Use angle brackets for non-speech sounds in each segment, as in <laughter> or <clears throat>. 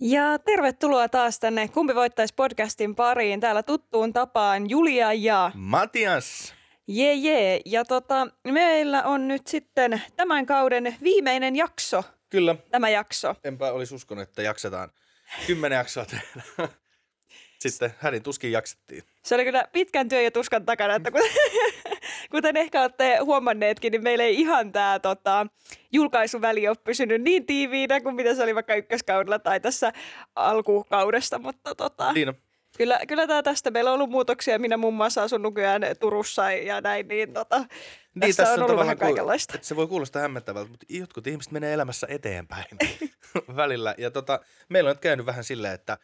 Ja tervetuloa taas tänne Kumpi voittaisi podcastin pariin. Täällä tuttuun tapaan Julia ja Matias. Jee jee. Ja tota, meillä on nyt sitten tämän kauden viimeinen jakso. Kyllä. Tämä jakso. Enpä olisi uskonut, että jaksetaan kymmenen jaksoa tehdä. Sitten hädin tuskin jaksettiin. Se oli kyllä pitkän työn ja tuskan takana, että kuten, <laughs> kuten ehkä olette huomanneetkin, niin meillä ei ihan tämä tota, julkaisuväli ole pysynyt niin tiiviinä kuin mitä se oli vaikka ykköskaudella tai tässä alkukaudesta, mutta tota, niin Kyllä, kyllä tämä tästä. Meillä on ollut muutoksia. Minä muun muassa asun nykyään Turussa ja näin, niin tota, niin, tässä, tässä on, ollut vähän kaikenlaista. Se voi kuulostaa hämmentävältä, mutta jotkut ihmiset menee elämässä eteenpäin <laughs> välillä. Ja tota, meillä on nyt käynyt vähän silleen, että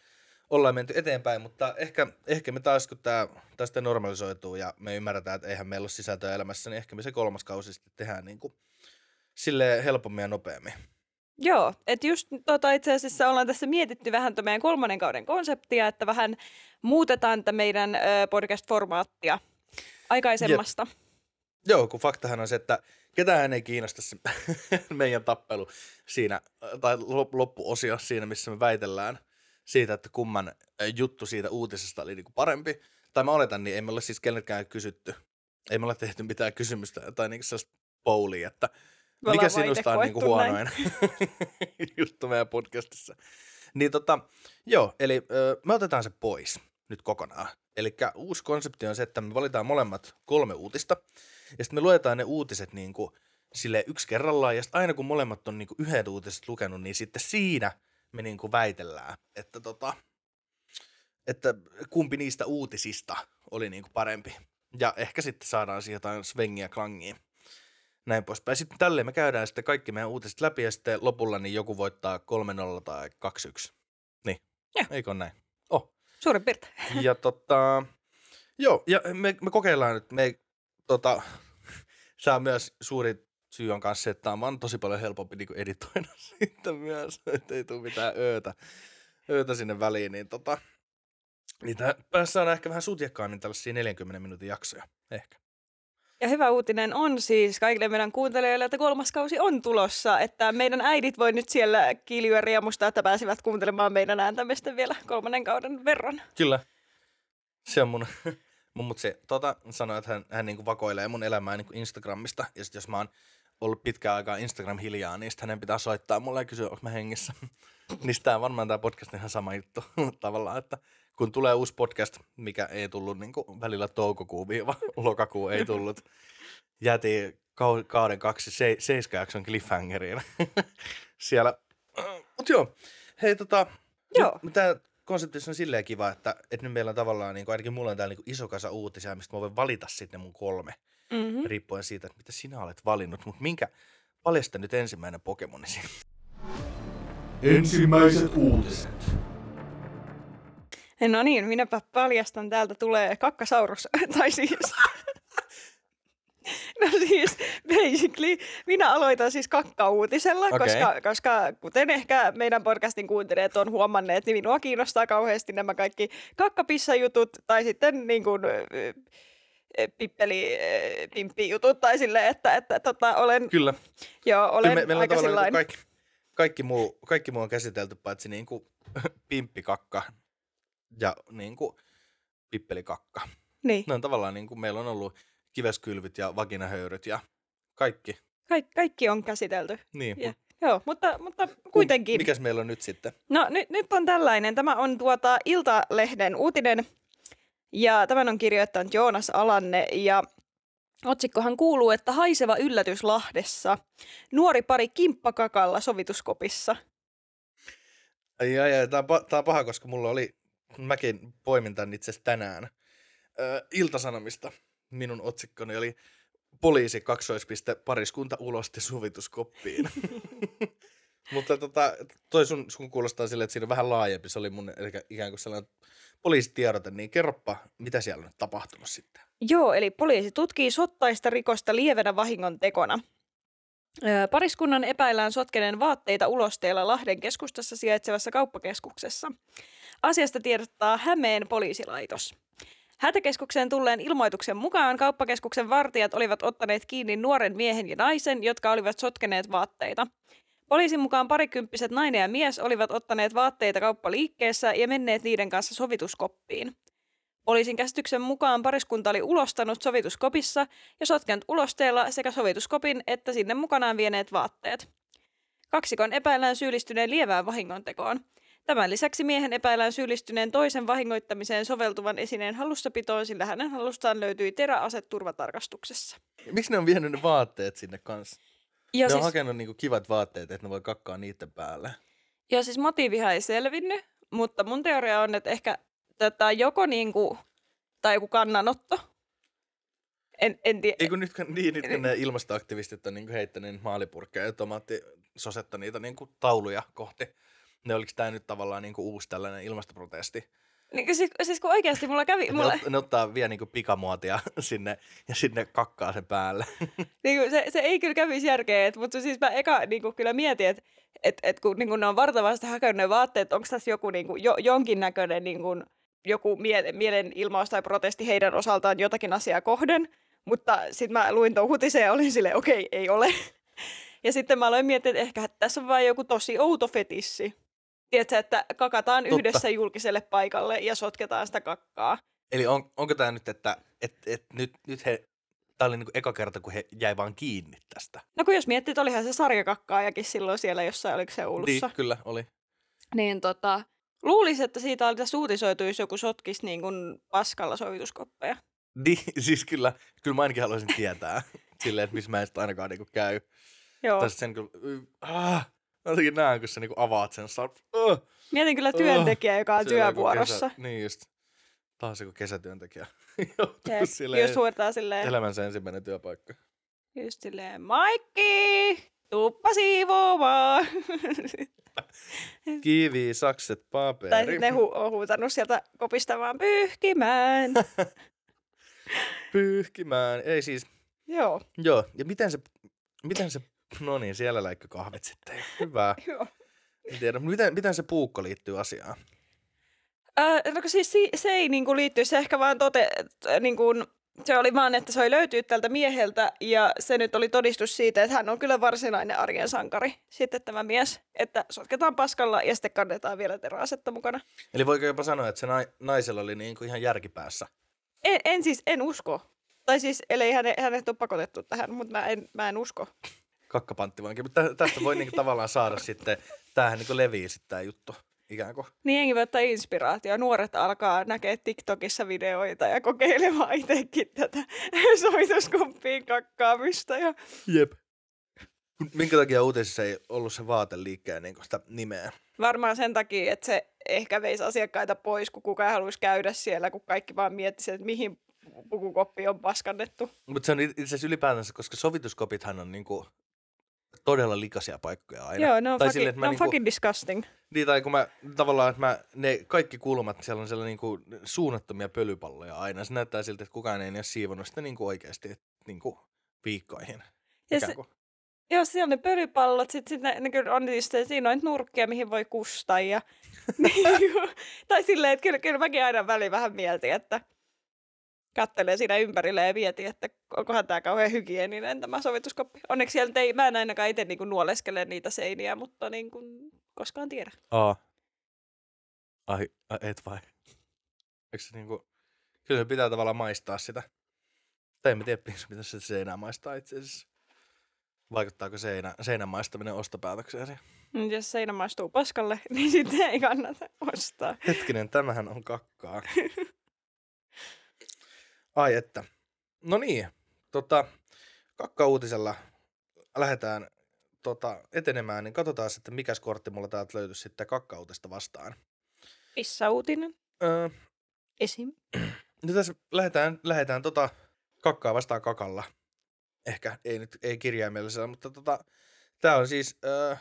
ollaan menty eteenpäin, mutta ehkä, ehkä me taas, kun tämä tästä normalisoituu ja me ymmärretään, että eihän meillä ole sisältöä elämässä, niin ehkä me se kolmas kausi sitten tehdään niin kuin sille helpommin ja nopeammin. Joo, että just tota, itse asiassa ollaan tässä mietitty vähän meidän kolmannen kauden konseptia, että vähän muutetaan tätä meidän ö, podcast-formaattia aikaisemmasta. Jep. Joo, kun faktahan on se, että ketään ei kiinnosta se <laughs> meidän tappelu siinä, tai loppuosio siinä, missä me väitellään – siitä, että kumman juttu siitä uutisesta oli niinku parempi. Tai mä oletan, niin ei me ole siis kenellekään kysytty. Ei me ole tehty mitään kysymystä tai niinku sellaista poulia, että mikä sinusta on niinku huonoin <laughs> juttu meidän podcastissa. Niin tota, joo, eli ö, me otetaan se pois nyt kokonaan. Eli uusi konsepti on se, että me valitaan molemmat kolme uutista, ja sitten me luetaan ne uutiset niin kuin sille yksi kerrallaan, ja sitten aina kun molemmat on niin kuin yhdet uutiset lukenut, niin sitten siinä – me niin kuin väitellään, että, tota, että kumpi niistä uutisista oli niin kuin parempi. Ja ehkä sitten saadaan siihen jotain svengiä klangia. Näin poispäin. Sitten tälleen me käydään sitten kaikki meidän uutiset läpi ja sitten lopulla niin joku voittaa 3-0 tai 2-1. Niin, ja. eikö näin? Oh. Suurin piirtein. <laughs> Ja tota, joo, ja me, me kokeillaan nyt, me tota, <laughs> saa myös suuri syy on kanssa se, että tämä on tosi paljon helpompi niin editoida <laughs> sitten myös, että ei tule mitään öötä, öötä sinne väliin, niin tota, niin päässä saadaan ehkä vähän sutjakkaammin tällaisia 40 minuutin jaksoja, ehkä. Ja hyvä uutinen on siis kaikille meidän kuuntelijoille, että kolmas kausi on tulossa, että meidän äidit voi nyt siellä kiiliä riemusta, että pääsivät kuuntelemaan meidän ääntämistä vielä kolmannen kauden verran. Kyllä. Se on mun, <laughs> mun mut se tota, sanoi, että hän, hän niinku vakoilee mun elämää niinku Instagramista. Ja sit jos mä oon ollut pitkään aikaa Instagram hiljaa, niin hänen pitää soittaa mulle ja kysyä, onko mä hengissä. <laughs> niin tämä varmaan tämä podcast ihan sama juttu <laughs> tavallaan, että kun tulee uusi podcast, mikä ei tullut niin kuin välillä toukokuu viiva <laughs> lokakuu ei tullut, jäti kauden kaksi se, seiskajakson cliffhangeriin siellä. Mutta joo, hei tota, joo. tämä konseptissa on silleen kiva, että, että nyt meillä on tavallaan, niin kuin, ainakin mulla on täällä niin iso kasa uutisia, mistä mä voin valita sitten mun kolme mm-hmm. riippuen siitä, että mitä sinä olet valinnut. Mutta minkä, paljasta nyt ensimmäinen Pokemonisi. Ensimmäiset uutiset. No niin, minäpä paljastan. Täältä tulee kakkasaurus. <laughs> tai siis... <laughs> No siis basically minä aloitan siis kakka-uutisella, okay. koska, koska kuten ehkä meidän podcastin kuuntelijat on huomanneet, niin minua kiinnostaa kauheasti nämä kaikki kakkapissajutut tai sitten niin kuin, pippeli, eh, pimppi jutut tai silleen, että, että tota, olen, Kyllä. Joo, olen Kyllä me, aika on niin kaikki, kaikki, muu, kaikki muu on käsitelty paitsi niin kuin <laughs> pimppikakka ja niin kuin pippelikakka. Niin. Ne on tavallaan niin kuin meillä on ollut kiveskylvyt ja vaginahöyryt ja kaikki. Kaik, kaikki on käsitelty. Niin. Ja, joo, mutta, mutta kuitenkin. Mikäs meillä on nyt sitten? No nyt, nyt on tällainen. Tämä on tuota Iltalehden uutinen ja tämän on kirjoittanut Joonas Alanne ja Otsikkohan kuuluu, että haiseva yllätys Lahdessa. Nuori pari kimppakakalla sovituskopissa. Ai, ai, ai. Tää, pa- tää on paha, koska mulla oli, mäkin poimin tän itse tänään, ö, Iltasanomista. Minun otsikkoni oli poliisi kaksoispiste pariskunta ulosti sovituskoppiin. <laughs> Mutta tota, toi sun, sun kuulostaa silleen, että siinä on vähän laajempi. Se oli mun eli ikään kuin sellainen poliisitiedote, niin kerropa, mitä siellä on nyt tapahtunut sitten. Joo, eli poliisi tutkii sottaista rikosta lievänä vahingon tekona. Pariskunnan epäillään sotkeneen vaatteita ulosteella Lahden keskustassa sijaitsevassa kauppakeskuksessa. Asiasta tiedottaa Hämeen poliisilaitos. Hätäkeskukseen tulleen ilmoituksen mukaan kauppakeskuksen vartijat olivat ottaneet kiinni nuoren miehen ja naisen, jotka olivat sotkeneet vaatteita. Poliisin mukaan parikymppiset nainen ja mies olivat ottaneet vaatteita kauppaliikkeessä ja menneet niiden kanssa sovituskoppiin. Poliisin käsityksen mukaan pariskunta oli ulostanut sovituskopissa ja sotkenut ulosteella sekä sovituskopin että sinne mukanaan vieneet vaatteet. Kaksikon epäillään syyllistyneen lievään vahingontekoon. Tämän lisäksi miehen epäillään syyllistyneen toisen vahingoittamiseen soveltuvan esineen hallussapitoon, sillä hänen hallustaan löytyi teräase turvatarkastuksessa. Miksi ne on vienyt ne vaatteet sinne kanssa? Ja ne siis, on hakenut niinku kivat vaatteet, että ne voi kakkaa niiden päälle. ja siis motiivihan ei selvinnyt, mutta mun teoria on, että ehkä tätä joko niinku, tai joku kannanotto. En, en tiedä. Ei kun nyt, niin, nyt kun ne ilmastoaktivistit on niinku heittäneet maalipurkkeja ja tomaattisosetta niitä niinku tauluja kohti. Ne oliko tämä nyt tavallaan niinku uusi tällainen ilmastoprotesti? Niin, siis, siis kun oikeasti mulla kävi, Ne, mulla, ot, ne ottaa vielä niinku pikamuotia <laughs> sinne ja sinne kakkaa sen päälle. <laughs> niin kuin se, se, ei kyllä kävisi järkeä, et, mutta siis mä eka niin kuin kyllä mietin, että et, et kun niin kuin ne on vartavasti hakenut ne vaatteet, onko tässä joku niin kuin, jo, jonkinnäköinen niin kuin, joku mie- mielenilmaus tai protesti heidän osaltaan jotakin asiaa kohden, mutta sitten mä luin tuon uutisen ja olin silleen, okei, ei ole. <laughs> Ja sitten mä aloin miettiä, että ehkä tässä on vain joku tosi outo fetissi. Tiedätkö, että kakataan Totta. yhdessä julkiselle paikalle ja sotketaan sitä kakkaa. Eli on, onko tämä nyt, että et, et, nyt, nyt he, tämä oli niinku eka kerta, kun he jäi vaan kiinni tästä. No kun jos miettii, että olihan se sarjakakkaajakin silloin siellä jossain, oliko se Oulussa. Niin, kyllä, oli. Niin tota, luulisin, että siitä oli tässä uutisoitu, jos joku sotkisi niin kuin paskalla sovituskoppeja. Niin, <laughs> siis kyllä, kyllä mä ainakin haluaisin tietää. <laughs> Silleen, että missä mä en sit ainakaan niinku käy. Joo. Tai sen kyllä, ah, jotenkin näen, kun sä niinku avaat sen. Sä, uh, Mietin kyllä työntekijä, joka on siellä työvuorossa. Kesä, niin just. Taas joku kesätyöntekijä. <laughs> Joutuu Jep, silleen, elämänsä ensimmäinen työpaikka. just silleen, Maikki, tuppa siivoamaan. <laughs> Kivi, sakset, paperi. tai sitten ne hu- on huutanut sieltä kopista vaan pyyhkimään. <laughs> Pyyhkimään. Ei siis, Joo, joo. Ja miten se, miten se, <laughs> no niin, siellä läikkö kahvit sitten. <laughs> Hyvä. joo. En tiedä, miten, miten se puukko liittyy asiaan? Öö, no siis si- se ei niinku liittyy, se ehkä vaan tote, niinku, se oli vaan, että se oli löytynyt tältä mieheltä ja se nyt oli todistus siitä, että hän on kyllä varsinainen arjen sankari. Sitten tämä mies, että sotketaan paskalla ja sitten kannetaan vielä teräasetta mukana. Eli voiko jopa sanoa, että se nai, naisella oli niin kuin ihan järkipäässä? En, en siis, en usko. Tai siis, ellei hänet, hänet ole pakotettu tähän, mutta mä en, mä en usko. Kakkapanttivanki. Mutta tä- tästä voi niinku tavallaan saada sitten, tämähän niinku levii sitten tämä juttu ikään kuin. Niin jengi voi ottaa inspiraatio. Nuoret alkaa näkee TikTokissa videoita ja kokeilemaan itsekin tätä <laughs> soituskoppiin kakkaamista. Ja... Jep. Minkä takia uutisissa ei ollut se vaateliikkeen niin sitä nimeä? Varmaan sen takia, että se ehkä veisi asiakkaita pois, kun kukaan haluaisi käydä siellä, kun kaikki vaan miettisi, että mihin pukukoppi on paskannettu. Mutta se on itse asiassa ylipäätänsä, koska sovituskopithan on niinku todella likaisia paikkoja aina. Joo, ne on, tai fucking, silleen, että mä ne on niinku- fucking disgusting. Niin, tai kun mä tavallaan, että mä, ne kaikki kulmat, siellä on siellä niinku suunnattomia pölypalloja aina. Se näyttää siltä, että kukaan ei ole siivonut sitä niinku oikeasti niinku viikkoihin. Ja se, joo, siellä on ne pölypallot, sit, sit ne, ne kyllä on just, siinä on nurkkia, mihin voi kustaa. Ja, <laughs> Niinku, tai silleen, että kyllä, kyllä mäkin aina väliin vähän mietin, että kattelee siinä ympärillä ja mietin, että onkohan tämä kauhean hygieninen tämä sovituskoppi. Onneksi siellä ei, mä en ainakaan itse niin nuoleskele niitä seiniä, mutta niin kuin, koskaan tiedä. Aa. Ai, ai, et vai? Eikö se niinku... Kyllä se pitää tavallaan maistaa sitä. Tai en mä tiedä, mitä se seinää maistaa itse asiassa. Vaikuttaako seinä, seinän maistaminen ostopäätökseesi? Jos seinä maistuu paskalle, <laughs> niin sitten ei kannata ostaa. Hetkinen, tämähän on kakkaa. <laughs> Ai että. No niin, tota, kakka-uutisella lähdetään tota, etenemään, niin katsotaan sitten, mikä kortti mulla täältä löytyisi sitten kakka vastaan. Pissa-uutinen. Öö, Esim. <clears throat> Nyt tässä lähdetään, lähdetään tota kakkaa vastaan kakalla. Ehkä, ei nyt ei kirjaimellisellä, mutta tota, tämä on siis öö,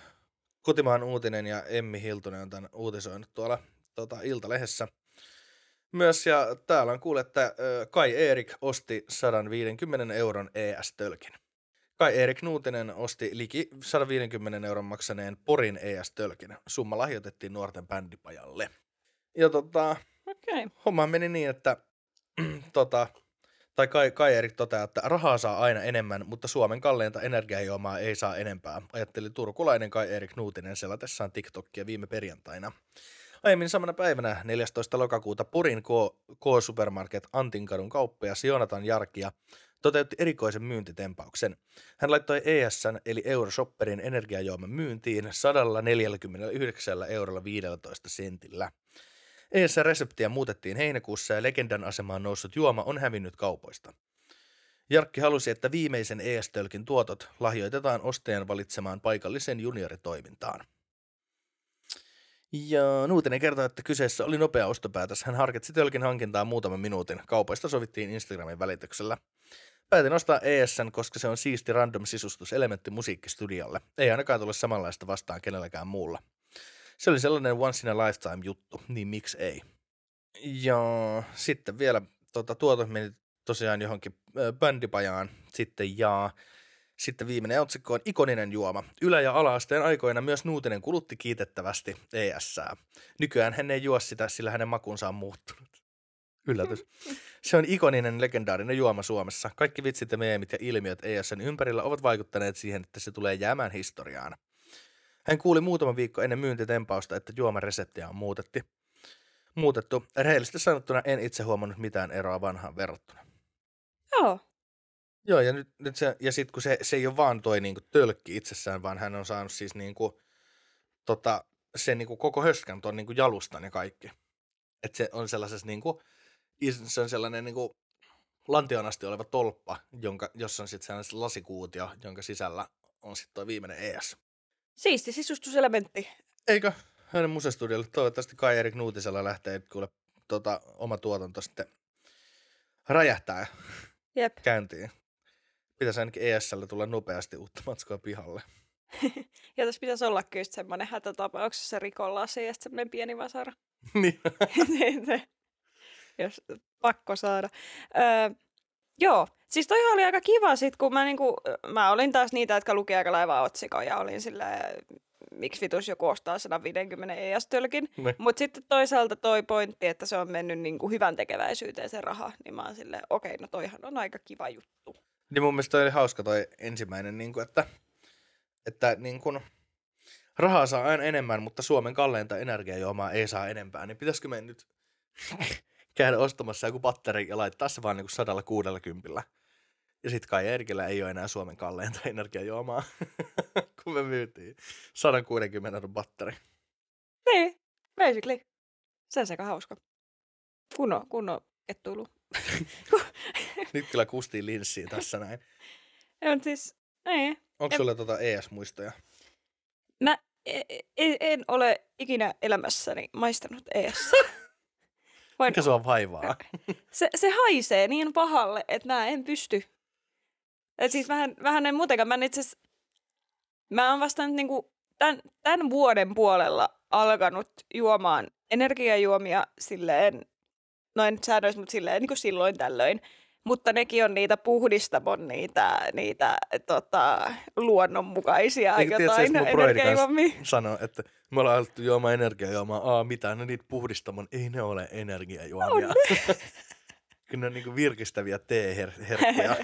kotimaan uutinen ja Emmi Hiltunen on tämän uutisoinut tuolla tota, Iltalehdessä. Myös ja täällä on kuullut, että Kai Erik osti 150 euron ES-tölkin. Kai Erik Nuutinen osti liki 150 euron maksaneen Porin ES-tölkin. Summa lahjoitettiin nuorten bändipajalle. Ja tota, okay. homma meni niin, että <clears throat> tota, tai Kai, Kai Erik toteaa, että rahaa saa aina enemmän, mutta Suomen kalleinta energiajuomaa ei saa enempää, ajatteli turkulainen Kai Erik Nuutinen selatessaan TikTokia viime perjantaina. Aiemmin samana päivänä 14. lokakuuta Porin K-supermarket Antinkadun kauppias Jonatan Jarkia toteutti erikoisen myyntitempauksen. Hän laittoi ESN eli Euroshopperin energiajuoman myyntiin 149 eurolla 15 sentillä. ES-reseptiä muutettiin heinäkuussa ja legendan asemaan noussut juoma on hävinnyt kaupoista. Jarkki halusi, että viimeisen ES-tölkin tuotot lahjoitetaan ostajan valitsemaan paikalliseen junioritoimintaan. Ja Nuutinen kertoo, että kyseessä oli nopea ostopäätös. Hän harkitsi tölkin hankintaa muutaman minuutin. Kaupoista sovittiin Instagramin välityksellä. Päätin ostaa ESN, koska se on siisti random sisustuselementti musiikkistudiolle. Ei ainakaan tule samanlaista vastaan kenelläkään muulla. Se oli sellainen once in a lifetime juttu, niin miksi ei. Ja sitten vielä tota, tuotot meni tosiaan johonkin bändipajaan sitten ja sitten viimeinen otsikko on ikoninen juoma. Ylä- ja ala-asteen aikoina myös Nuutinen kulutti kiitettävästi ES. Nykyään hän ei juo sitä, sillä hänen makunsa on muuttunut. Yllätys. <laughs> Se on ikoninen, legendaarinen juoma Suomessa. Kaikki vitsit ja meemit ja ilmiöt ESN ympärillä ovat vaikuttaneet siihen, että se tulee jäämään historiaan. Hän kuuli muutama viikko ennen myyntitempausta, että juoman reseptiä on muutetti. muutettu. Rehellisesti sanottuna en itse huomannut mitään eroa vanhaan verrattuna. Joo. Joo, ja, nyt, nyt se, ja sitten kun se, se ei ole vaan toi niinku tölkki itsessään, vaan hän on saanut siis niinku, tota, sen niinku koko höskän tuon niinku jalustan ja kaikki. Että se on sellaisessa niinku, se on sellainen niinku lantion asti oleva tolppa, jonka, jossa on sitten sellainen lasikuutio, jonka sisällä on sitten tuo viimeinen ES. Siisti sisustuselementti. Eikö? Hänen musestudiolle. Toivottavasti Kai Erik Nuutisella lähtee kuule tota, oma tuotanto sitten räjähtää Jep. käyntiin. Pitäisi ainakin ESL tulla nopeasti uutta matskoa pihalle. <laughs> ja tässä pitäisi olla kyllä semmoinen hätätapauksessa rikollasi ja semmoinen pieni vasara. <laughs> niin. <laughs> Jos pakko saada. Öö, Joo, siis toi oli aika kiva sit, kun mä, niinku, mä olin taas niitä, jotka lukee aika laivaa otsikoja ja olin sillä miksi vitus joku ostaa 150 ES-tölkin. Mutta sitten toisaalta toi pointti, että se on mennyt niinku hyvän tekeväisyyteen se raha, niin mä oon silleen, okei, no toihan on aika kiva juttu. Niin mun mielestä oli hauska toi ensimmäinen, niin kuin, että, että niin kuin, rahaa saa aina enemmän, mutta Suomen kalleinta energiajuomaa ei saa enempää, niin pitäisikö me nyt <laughs> käydä ostamassa joku patteri ja laittaa se vaan niinku 160. Ja sit kai Erkillä ei ole enää Suomen kalleinta <laughs> energiajuomaa, <laughs> kun me myytiin 160 euron batteri. Niin, basically. Se on aika hauska. Kunno, kunno ettuilu. <laughs> Nyt kyllä kustiin linssiin tässä näin. On siis, ei. Onko sulle tota ES-muistoja? Mä en, e, en ole ikinä elämässäni maistanut ES. <laughs> Voin... Mikä sua vaivaa? <laughs> Se, se haisee niin pahalle, että mä en pysty. Et siis vähän, vähän en muutenkaan. Mä itse mä oon vasta nyt niinku tämän, tämän vuoden puolella alkanut juomaan energiajuomia silleen, noin säännöissä, mutta silleen niin kuin silloin tällöin. Mutta nekin on niitä puhdistamon, niitä, niitä tota, luonnonmukaisia Eikö jotain energiajuomia. Sanoo, että me ollaan alettu juomaan energiajuomaa. Aa, mitä? No niitä puhdistamon. Ei ne ole energiajuomia. On. <laughs> kyllä ne on niinku virkistäviä teeherkkuja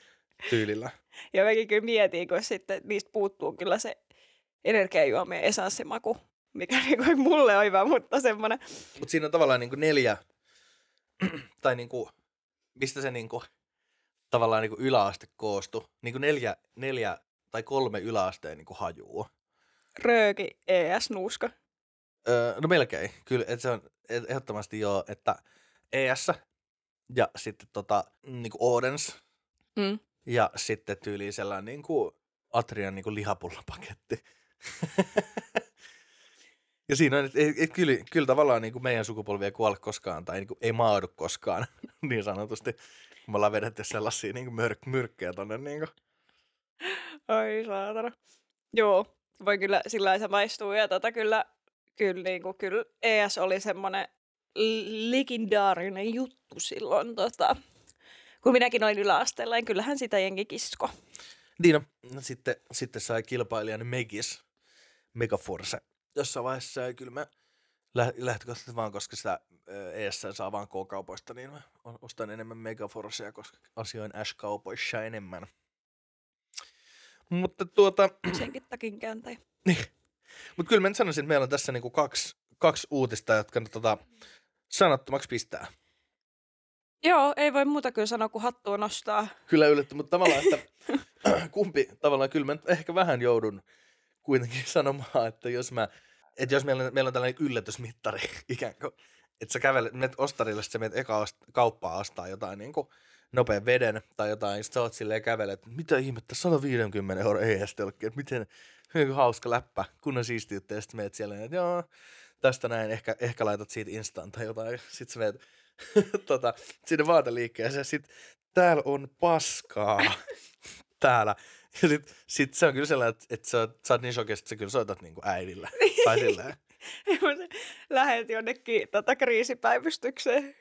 <laughs> tyylillä. Ja mäkin kyllä mietin, kun sitten niistä puuttuu kyllä se energiajuomien esanssimaku, mikä <laughs> niinku mulle on hyvä, mutta semmoinen. Mutta siinä on tavallaan niinku neljä, <clears throat> tai niinku, mistä se niinku, tavallaan niinku yläaste koostuu. Niinku neljä, neljä tai kolme yläasteen niinku hajuu rööki ES-nuuska? Öö, no melkein, kyllä, että se on ehdottomasti joo, että ES ja sitten tota, niinku Odens Mm. Ja sitten tyyliin sellainen niin kuin Atrian niin kuin lihapullapaketti. <laughs> ja siinä on, että et, et, kyllä, kyllä tavallaan niin kuin meidän sukupolvi ei kuole koskaan tai niin kuin ei maadu koskaan <laughs> niin sanotusti. Me ollaan vedetty sellaisia niin kuin myrk- myrkkejä tonne. Niin kuin. Ai saatana. Joo, voi kyllä sillä lailla se maistuu. Ja tota kyllä, kyllä, niin kuin, kyllä ES oli semmoinen legendaarinen juttu silloin, tota, kun minäkin olin yläasteella, niin kyllähän sitä jengi kisko. Niin no sitten, sitten sai kilpailijan Megis, Megaforce. Jossain vaiheessa ja kyllä mä lä- lähtökohtaisesti vaan, koska sitä ES saa vaan K-kaupoista, niin mä ostan enemmän Megaforcea, koska asioin Ash-kaupoissa enemmän. Mutta tuota... Senkin takin kääntäjä. <clears throat> Niin. Mutta kyllä mä nyt sanoisin, että meillä on tässä niinku kaksi, kaksi uutista, jotka tota, sanottomaksi pistää. Joo, ei voi muuta kyllä sanoa kuin hattua nostaa. Kyllä yllätty, mutta tavallaan, että <clears throat> kumpi, tavallaan kyllä mä nyt ehkä vähän joudun kuitenkin <laughs> sanomaan, että jos mä, että jos meillä, on, meillä on tällainen yllätysmittari <laughs> ikään kuin, että sä kävelet, menet ostarille, että sä menet eka ost, kauppaa ostaa jotain niin kuin nopean veden tai jotain, sitten sä oot silleen kävelet, että mitä ihmettä, 150 euro ES-telkki, että miten, hyvin hauska läppä, kunnon siistiyttä, ja sitten meet siellä, että joo, tästä näin, ehkä, ehkä laitat siitä instaan tai jotain, sitten sä meet <laughs> tota, sinne vaateliikkeeseen, sit täällä on paskaa, <laughs> täällä. Ja sit, sit se on kyllä sellainen, että, että sä, sä oot niin shokissa, että sä kyllä soitat niinku äidillä. <laughs> tai silleen. Lähet jonnekin tota, kriisipäivystykseen.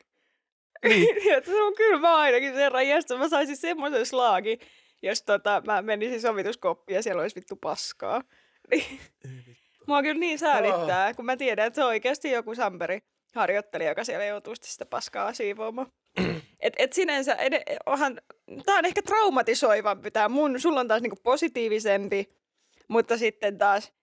Niin. <laughs> että se on kyllä mä ainakin sen rajasta. Mä saisin semmoisen slaagi, jos tota, mä menisin sovituskoppiin ja siellä olisi vittu paskaa. Niin. <laughs> Mua kyllä niin säälittää, kun mä tiedän, että se on oikeasti joku samperi harjoittelija, joka siellä joutuu sitä paskaa siivoamaan. <clears throat> Et, et sinänsä, ed, onhan, tää on ehkä traumatisoivampi tää mun, sulla on taas niinku positiivisempi, mutta sitten taas...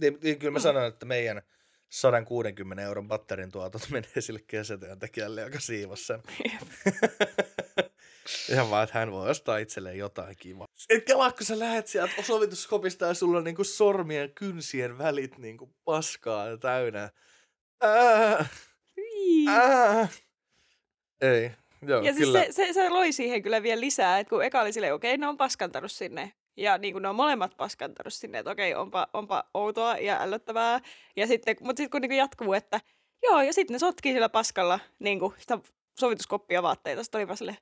Niin, niin kyllä mä sanon, että meidän 160 euron batterin tuotot <laughs> menee sille kesätyöntekijälle, joka siivosi sen. <laughs> Ihan vaan, että hän voi ostaa itselleen jotain kivaa. Et kelaa, kun sä lähet sieltä sovituskopista ja sulla on niinku sormien kynsien välit niinku paskaa ja täynnä. Ää, ää. Ei, joo, ja siis kyllä. se, se, se, loi siihen kyllä vielä lisää, että kun eka oli silleen, okei, okay, ne on paskantanut sinne. Ja niin kuin ne on molemmat paskantanut sinne, että okei, okay, onpa, onpa outoa ja ällöttävää. Ja sitten, mutta sitten kun niin kuin jatkuu, että joo, ja sitten ne sotkii sillä paskalla niin kuin sitä sovituskoppia vaatteita. Sitten oli vaan silleen,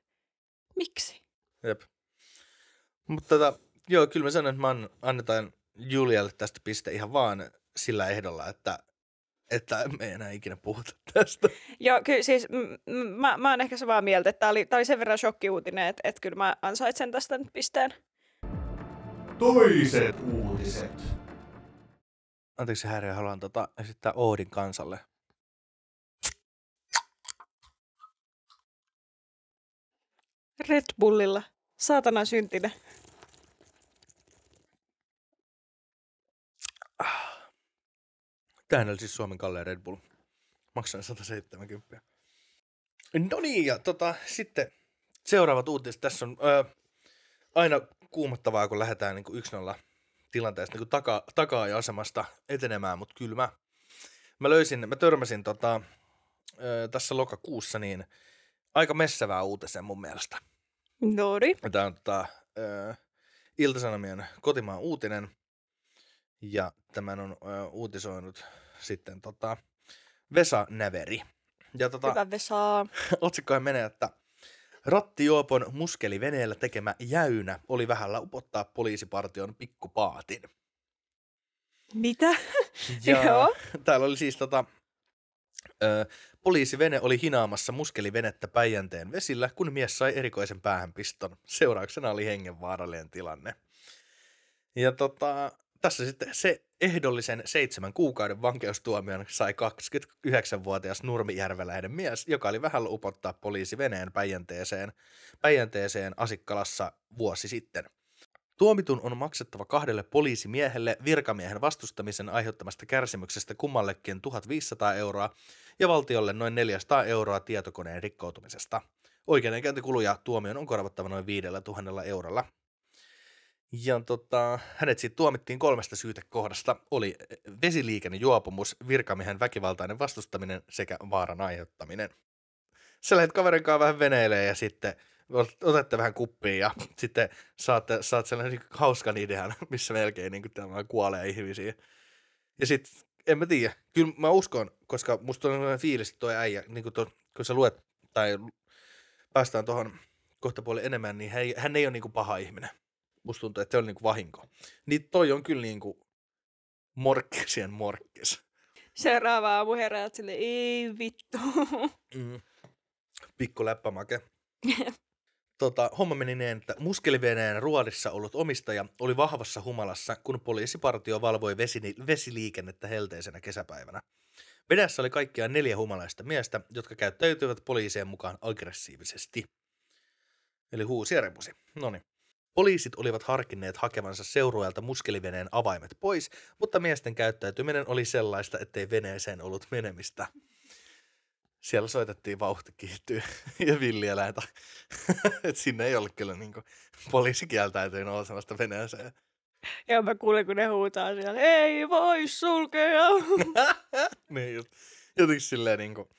miksi? Jep. Mutta tota, joo, kyllä mä sanon, että mä annetaan Julialle tästä piste ihan vaan sillä ehdolla, että että me ei enää ikinä puhuta tästä. Joo, kyllä siis m- m- mä, mä oon ehkä samaa mieltä, että tämä oli, oli sen verran shokkiuutinen, että, että kyllä mä ansaitsen tästä nyt pisteen. Toiset uutiset. Anteeksi Häiriö, haluan tota, esittää Oodin kansalle. Red Bullilla. Saatana syntinen. Tämähän oli siis Suomen kallein Red Bull. Maksan 170. No niin, ja tota, sitten seuraavat uutiset. Tässä on ö, aina kuumottavaa, kun lähdetään niin 1-0 tilanteesta niin taka, takaa ja asemasta etenemään, mutta kyllä mä, mä löysin, mä törmäsin tota, ö, tässä lokakuussa niin aika messävää uutisen mun mielestä. Nori. Tämä on tota, ö, Iltasanomien kotimaan uutinen, ja tämän on ö, uutisoinut sitten tota, Vesa Näveri. Ja tota, Hyvä Vesa. <laughs> otsikkoihin menee, että Rattijuopon muskeliveneellä tekemä jäynä oli vähällä upottaa poliisipartion pikkupaatin. Mitä? <laughs> Ja Joo. täällä oli siis tota, ö, poliisivene oli hinaamassa muskelivenettä Päijänteen vesillä, kun mies sai erikoisen päähänpiston. Seurauksena oli hengenvaarallinen tilanne. Ja tota, tässä sitten se ehdollisen seitsemän kuukauden vankeustuomion sai 29-vuotias nurmijärveläinen mies, joka oli vähällä upottaa poliisiveneen Päijänteeseen, Päijänteeseen Asikkalassa vuosi sitten. Tuomitun on maksettava kahdelle poliisimiehelle virkamiehen vastustamisen aiheuttamasta kärsimyksestä kummallekin 1500 euroa ja valtiolle noin 400 euroa tietokoneen rikkoutumisesta. Oikeudenkäyntikuluja tuomion on korvattava noin 5000 eurolla. Ja tota, hänet sitten tuomittiin kolmesta syytekohdasta. Oli vesiliikennejuopumus, virkamiehen väkivaltainen vastustaminen sekä vaaran aiheuttaminen. Sä lähdet kaverin kanssa vähän veneilee ja sitten otatte vähän kuppia ja <laughs> sitten saatte, saat sellainen niin hauskan idean, <laughs> missä melkein niin kuin, kuolee ihmisiä. Ja sitten, en mä tiedä, kyllä mä uskon, koska musta on sellainen fiilis, että toi äijä, niin kuin to, kun sä luet tai päästään tuohon kohta puoli enemmän, niin hän ei, hän ei ole niin kuin paha ihminen. Musta tuntuu, että se on niin kuin vahinko. Niin toi on kyllä niin kuin morkkisien morkkis. Seuraava aamu heräät sille, ei vittu. Mm. Pikku läppämake. tota, homma meni niin, että muskeliveneen ruodissa ollut omistaja oli vahvassa humalassa, kun poliisipartio valvoi vesini, vesiliikennettä helteisenä kesäpäivänä. Veneessä oli kaikkiaan neljä humalaista miestä, jotka käyttäytyivät poliisien mukaan aggressiivisesti. Eli huusi ja repusi. Noniin. Poliisit olivat harkinneet hakevansa seurueelta muskeliveneen avaimet pois, mutta miesten käyttäytyminen oli sellaista, ettei veneeseen ollut menemistä. Siellä soitettiin vauhti kiihtyy ja villieläintä. <laughs> Et sinne ei ollut kyllä niin kuin, poliisi kieltäytyi nousemasta veneeseen. Ja mä kuulen, kun ne huutaa siellä, ei voi sulkea. <laughs> niin just. Jotenkin silleen niin kuin,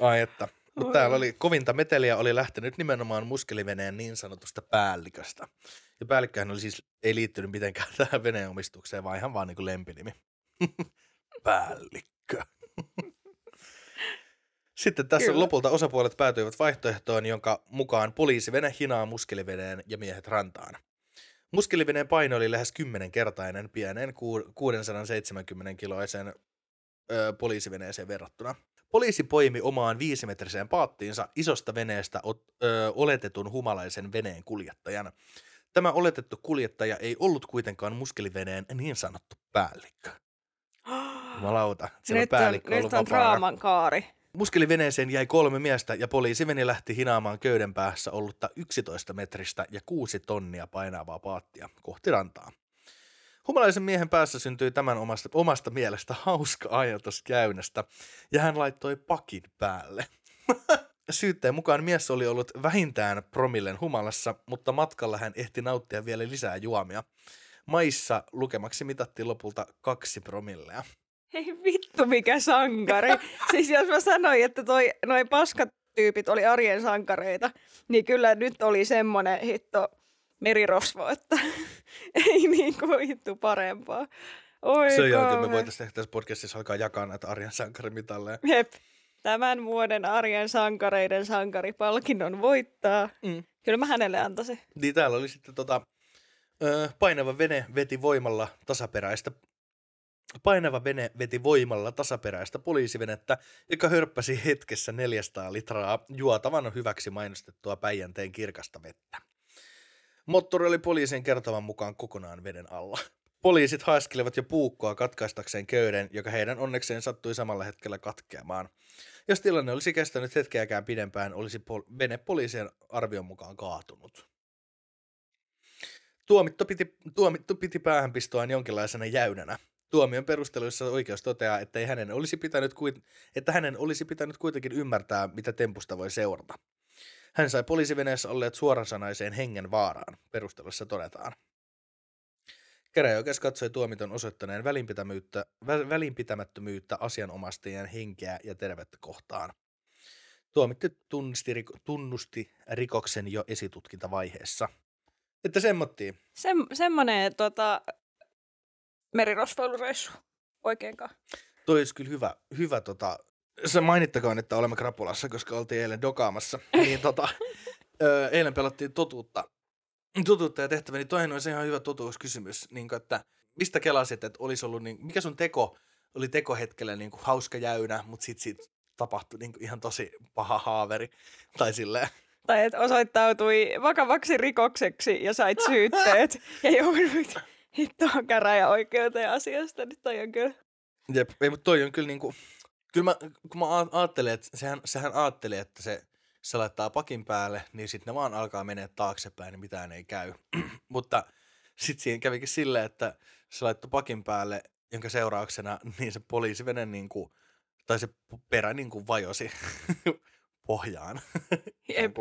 ai että. Mutta täällä oli kovinta meteliä oli lähtenyt nimenomaan muskeliveneen niin sanotusta päälliköstä. Ja päällikköhän oli siis, ei liittynyt mitenkään <laughs> tähän veneen omistukseen, vaan ihan vaan niin kuin lempinimi. <laughs> Päällikkö. <laughs> Sitten tässä Kyllä. lopulta osapuolet päätyivät vaihtoehtoon, jonka mukaan poliisivene hinaa muskeliveneen ja miehet rantaan. Muskeliveneen paino oli lähes 10-kertainen pieneen 670 kiloisen ö, poliisiveneeseen verrattuna. Poliisi poimi omaan viisimetriseen paattiinsa isosta veneestä o, ö, oletetun humalaisen veneen kuljettajan. Tämä oletettu kuljettaja ei ollut kuitenkaan muskeliveneen niin sanottu päällikkö. Jumalauta, siellä nyt on päällikkö on, nyt on draaman kaari. Muskeliveneeseen jäi kolme miestä ja poliisiveni lähti hinaamaan köyden päässä ollutta 11 metristä ja 6 tonnia painavaa paattia kohti rantaa. Humalaisen miehen päässä syntyi tämän omasta, omasta mielestä hauska ajatus käynnästä, ja hän laittoi pakin päälle. <laughs> Syytteen mukaan mies oli ollut vähintään promillen humalassa, mutta matkalla hän ehti nauttia vielä lisää juomia. Maissa lukemaksi mitattiin lopulta kaksi promillea. Hei vittu mikä sankari. <laughs> siis jos mä sanoin, että toi, noi paskat tyypit oli arjen sankareita, niin kyllä nyt oli semmonen hitto merirosvo, että <laughs> ei niin kuin hittu parempaa. Oi Sen jälkeen me voitaisiin ehkä tässä podcastissa alkaa jakaa näitä arjen sankarimitalleja. Jep. Tämän vuoden arjen sankareiden sankaripalkinnon voittaa. Mm. Kyllä mä hänelle antaisin. Niin täällä oli sitten tota, painava vene veti voimalla tasaperäistä Painava vene veti voimalla tasaperäistä poliisivenettä, joka hörppäsi hetkessä 400 litraa juotavan hyväksi mainostettua Päijänteen kirkasta vettä. Moottori oli poliisin kertovan mukaan kokonaan veden alla. Poliisit haiskelevat jo puukkoa katkaistakseen köyden, joka heidän onnekseen sattui samalla hetkellä katkeamaan. Jos tilanne olisi kestänyt hetkeäkään pidempään, olisi pol- vene poliisien arvion mukaan kaatunut. Tuomittu piti, tuomittu piti päähänpistoaan jonkinlaisena jäynänä. Tuomion perusteluissa oikeus toteaa, että, ei hänen olisi pitänyt, että hänen olisi pitänyt kuitenkin ymmärtää, mitä tempusta voi seurata. Hän sai poliisiveneessä olleet suorasanaiseen hengen vaaraan, perustelussa todetaan. Käräjäoikeus katsoi tuomiton osoittaneen välinpitämättömyyttä, välinpitämättömyyttä asianomastajien henkeä ja terveyttä kohtaan. Tuomittu tunnusti, tunnusti rikoksen jo esitutkintavaiheessa. Että semmottiin. Sem, semmoinen tota, merirosvoilureissu oikeinkaan. Toi olisi kyllä hyvä, hyvä tota, se mainittakoon, että olemme Krapulassa, koska oltiin eilen dokaamassa. <laughs> niin tota, ö, eilen pelattiin totuutta, totuutta ja tehtävä, niin toinen olisi ihan hyvä totuuskysymys, niin kuin, että mistä kelasit, että olisi ollut, niin, mikä sun teko oli tekohetkellä niin kuin hauska jäynä, mutta sitten siitä tapahtui niin kuin ihan tosi paha haaveri, tai silleen. Tai että osoittautui vakavaksi rikokseksi ja sait <laughs> syytteet ja joudut hittoon käräjäoikeuteen asiasta, niin toi on kyllä. Jep, ei, mutta toi on kyllä niinku, kyllä mä, kun mä ajattelen, että sehän, sehän ajatteli, että se, se laittaa pakin päälle, niin sitten ne vaan alkaa mennä taaksepäin, niin mitään ei käy. <clears throat> mutta sitten siihen kävikin silleen, että se laittoi pakin päälle, jonka seurauksena <laughs> niin se poliisivene niin kuin, tai se perä niin kuin vajosi <laughs> pohjaan. Jep.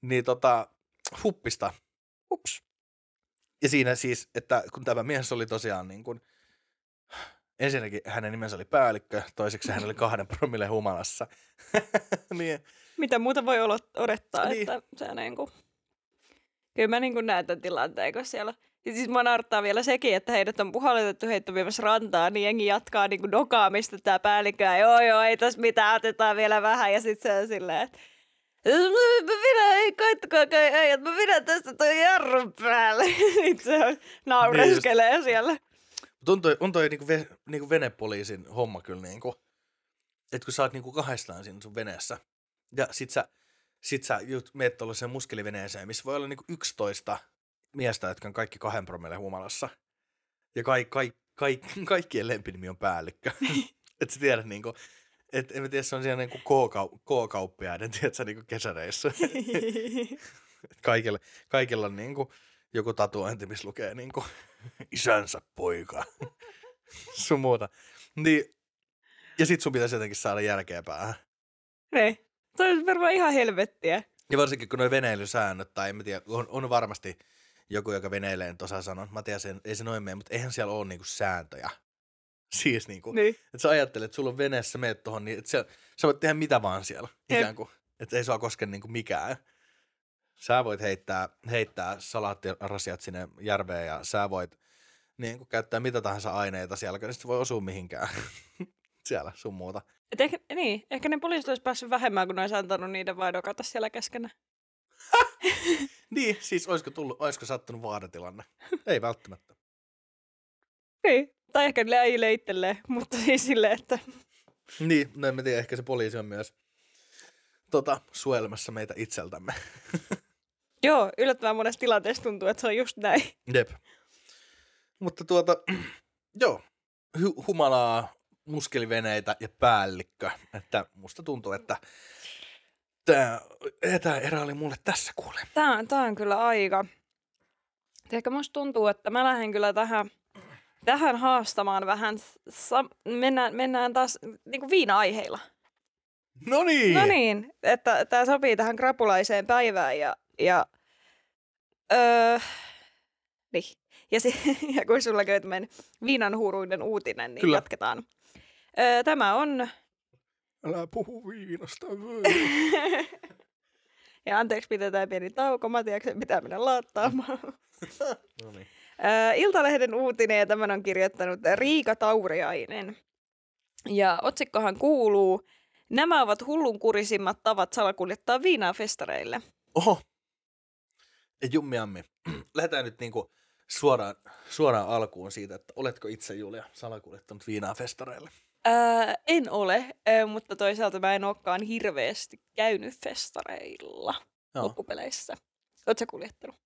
niin tota, huppista. Hups. Ja siinä siis, että kun tämä mies oli tosiaan niin kuin, ensinnäkin hänen nimensä oli päällikkö, toiseksi hän oli kahden promille humalassa. <laughs> niin, Mitä muuta voi odottaa, Niin. että se niin kuin... Kyllä mä niin kuin näen tämän tilanteen, kun siellä... Ja siis mua narttaa vielä sekin, että heidät on puhalletettu heitto viemässä rantaa, niin jengi jatkaa niin kuin dokaamista tää päällikkö. ja Joo, joo, ei tässä mitään, otetaan vielä vähän. Ja sitten se on silleen, että Mä pidän, ei koittakaa kai äijät, mä pidän tästä toi jarrun päälle. <laughs> Sitten se on- naureskelee siellä. Mutta on toi, on toi niinku, ve, niinku venepoliisin homma kyllä niinku, että kun sä oot niinku kahdestaan siinä sun veneessä, ja sit sä, sit sä jut, meet tuollaiseen muskeliveneeseen, missä voi olla niinku 11 miestä, jotka on kaikki kahden promille humalassa. Ja kai, kai, kai, <laughs> kaikkien lempinimi on päällikkö. <laughs> että sä tiedät niinku, että en mä tiedä, se on siellä niinku K-kau- K-kauppiaiden, tiedätkö, niinku kesäreissu. <laughs> Et kaikilla, kaikilla on niinku joku tatuointi, missä lukee niinku <laughs> isänsä poika. <laughs> sun muuta. Niin, ja sit sun pitäisi jotenkin saada järkeä päähän. Niin. Se on varmaan ihan helvettiä. Ja varsinkin kun nuo veneilysäännöt, tai en mä tiedä, on, on varmasti joku, joka veneilee nyt osaa sanoa. Mä tiedän, sen, ei se noin mene, mutta eihän siellä ole niinku sääntöjä. <laughs> Siis niinku, Niin. että sä ajattelet, että sulla on veneessä, meet tohon, niin että sä, sä voit tehdä mitä vaan siellä. Ikään kuin, että ei sua koske niinku mikään. Sä voit heittää, heittää salaattirasiat sinne järveen ja sä voit niin kuin käyttää mitä tahansa aineita siellä, kun sitten voi osua mihinkään <laughs> siellä sun muuta. Et ehkä, niin, ehkä ne poliisit olisi päässyt vähemmän, kun ne olisi antanut niiden vain dokata siellä keskenään. <laughs> Niin, siis olisiko, tullut, olisiko sattunut vaaratilanne? Ei välttämättä. <laughs> Niin. Tai ehkä niille äijille itselleen, mutta siis silleen, että Niin, no en mä tiedä, ehkä se poliisi on myös tota, suojelmassa meitä itseltämme. Joo, yllättävän monessa tilanteessa tuntuu, että se on just näin. Jep. Mutta tuota, <clears throat> joo, hu- humalaa, muskeliveneitä ja päällikkö. Että musta tuntuu, että tämä, tämä erä oli mulle tässä kuule. Tää, on- tää on kyllä aika. Ehkä musta tuntuu, että mä lähden kyllä tähän, tähän haastamaan vähän. Sa- mennään, mennään taas niin kuin viina-aiheilla. No niin! No niin, että tämä sopii tähän krapulaiseen päivään ja, ja öö, niin. Ja, se, <laughs> ja kun sulla käy tämmöinen viinanhuuruinen uutinen, niin Kyllä. jatketaan. Öö, tämä on, Älä puhu viinasta. <laughs> ja anteeksi pidetään pieni tauko, Matiaksen pitää mennä laattaamaan. <laughs> no niin. Öö, Iltalehden uutinen ja tämän on kirjoittanut Riika Tauriainen. Ja otsikkohan kuuluu, nämä ovat hullunkurisimmat tavat salakuljettaa viinaa festareille. Oho. Jummiammi. <clears throat> Lähdetään nyt niinku suoraan, suoraan alkuun siitä, että oletko itse Julia salakuljettanut viinaa festareille? Öö, en ole, öö, mutta toisaalta mä en olekaan hirveästi käynyt festareilla Joo. loppupeleissä. Oletko kuljettanut?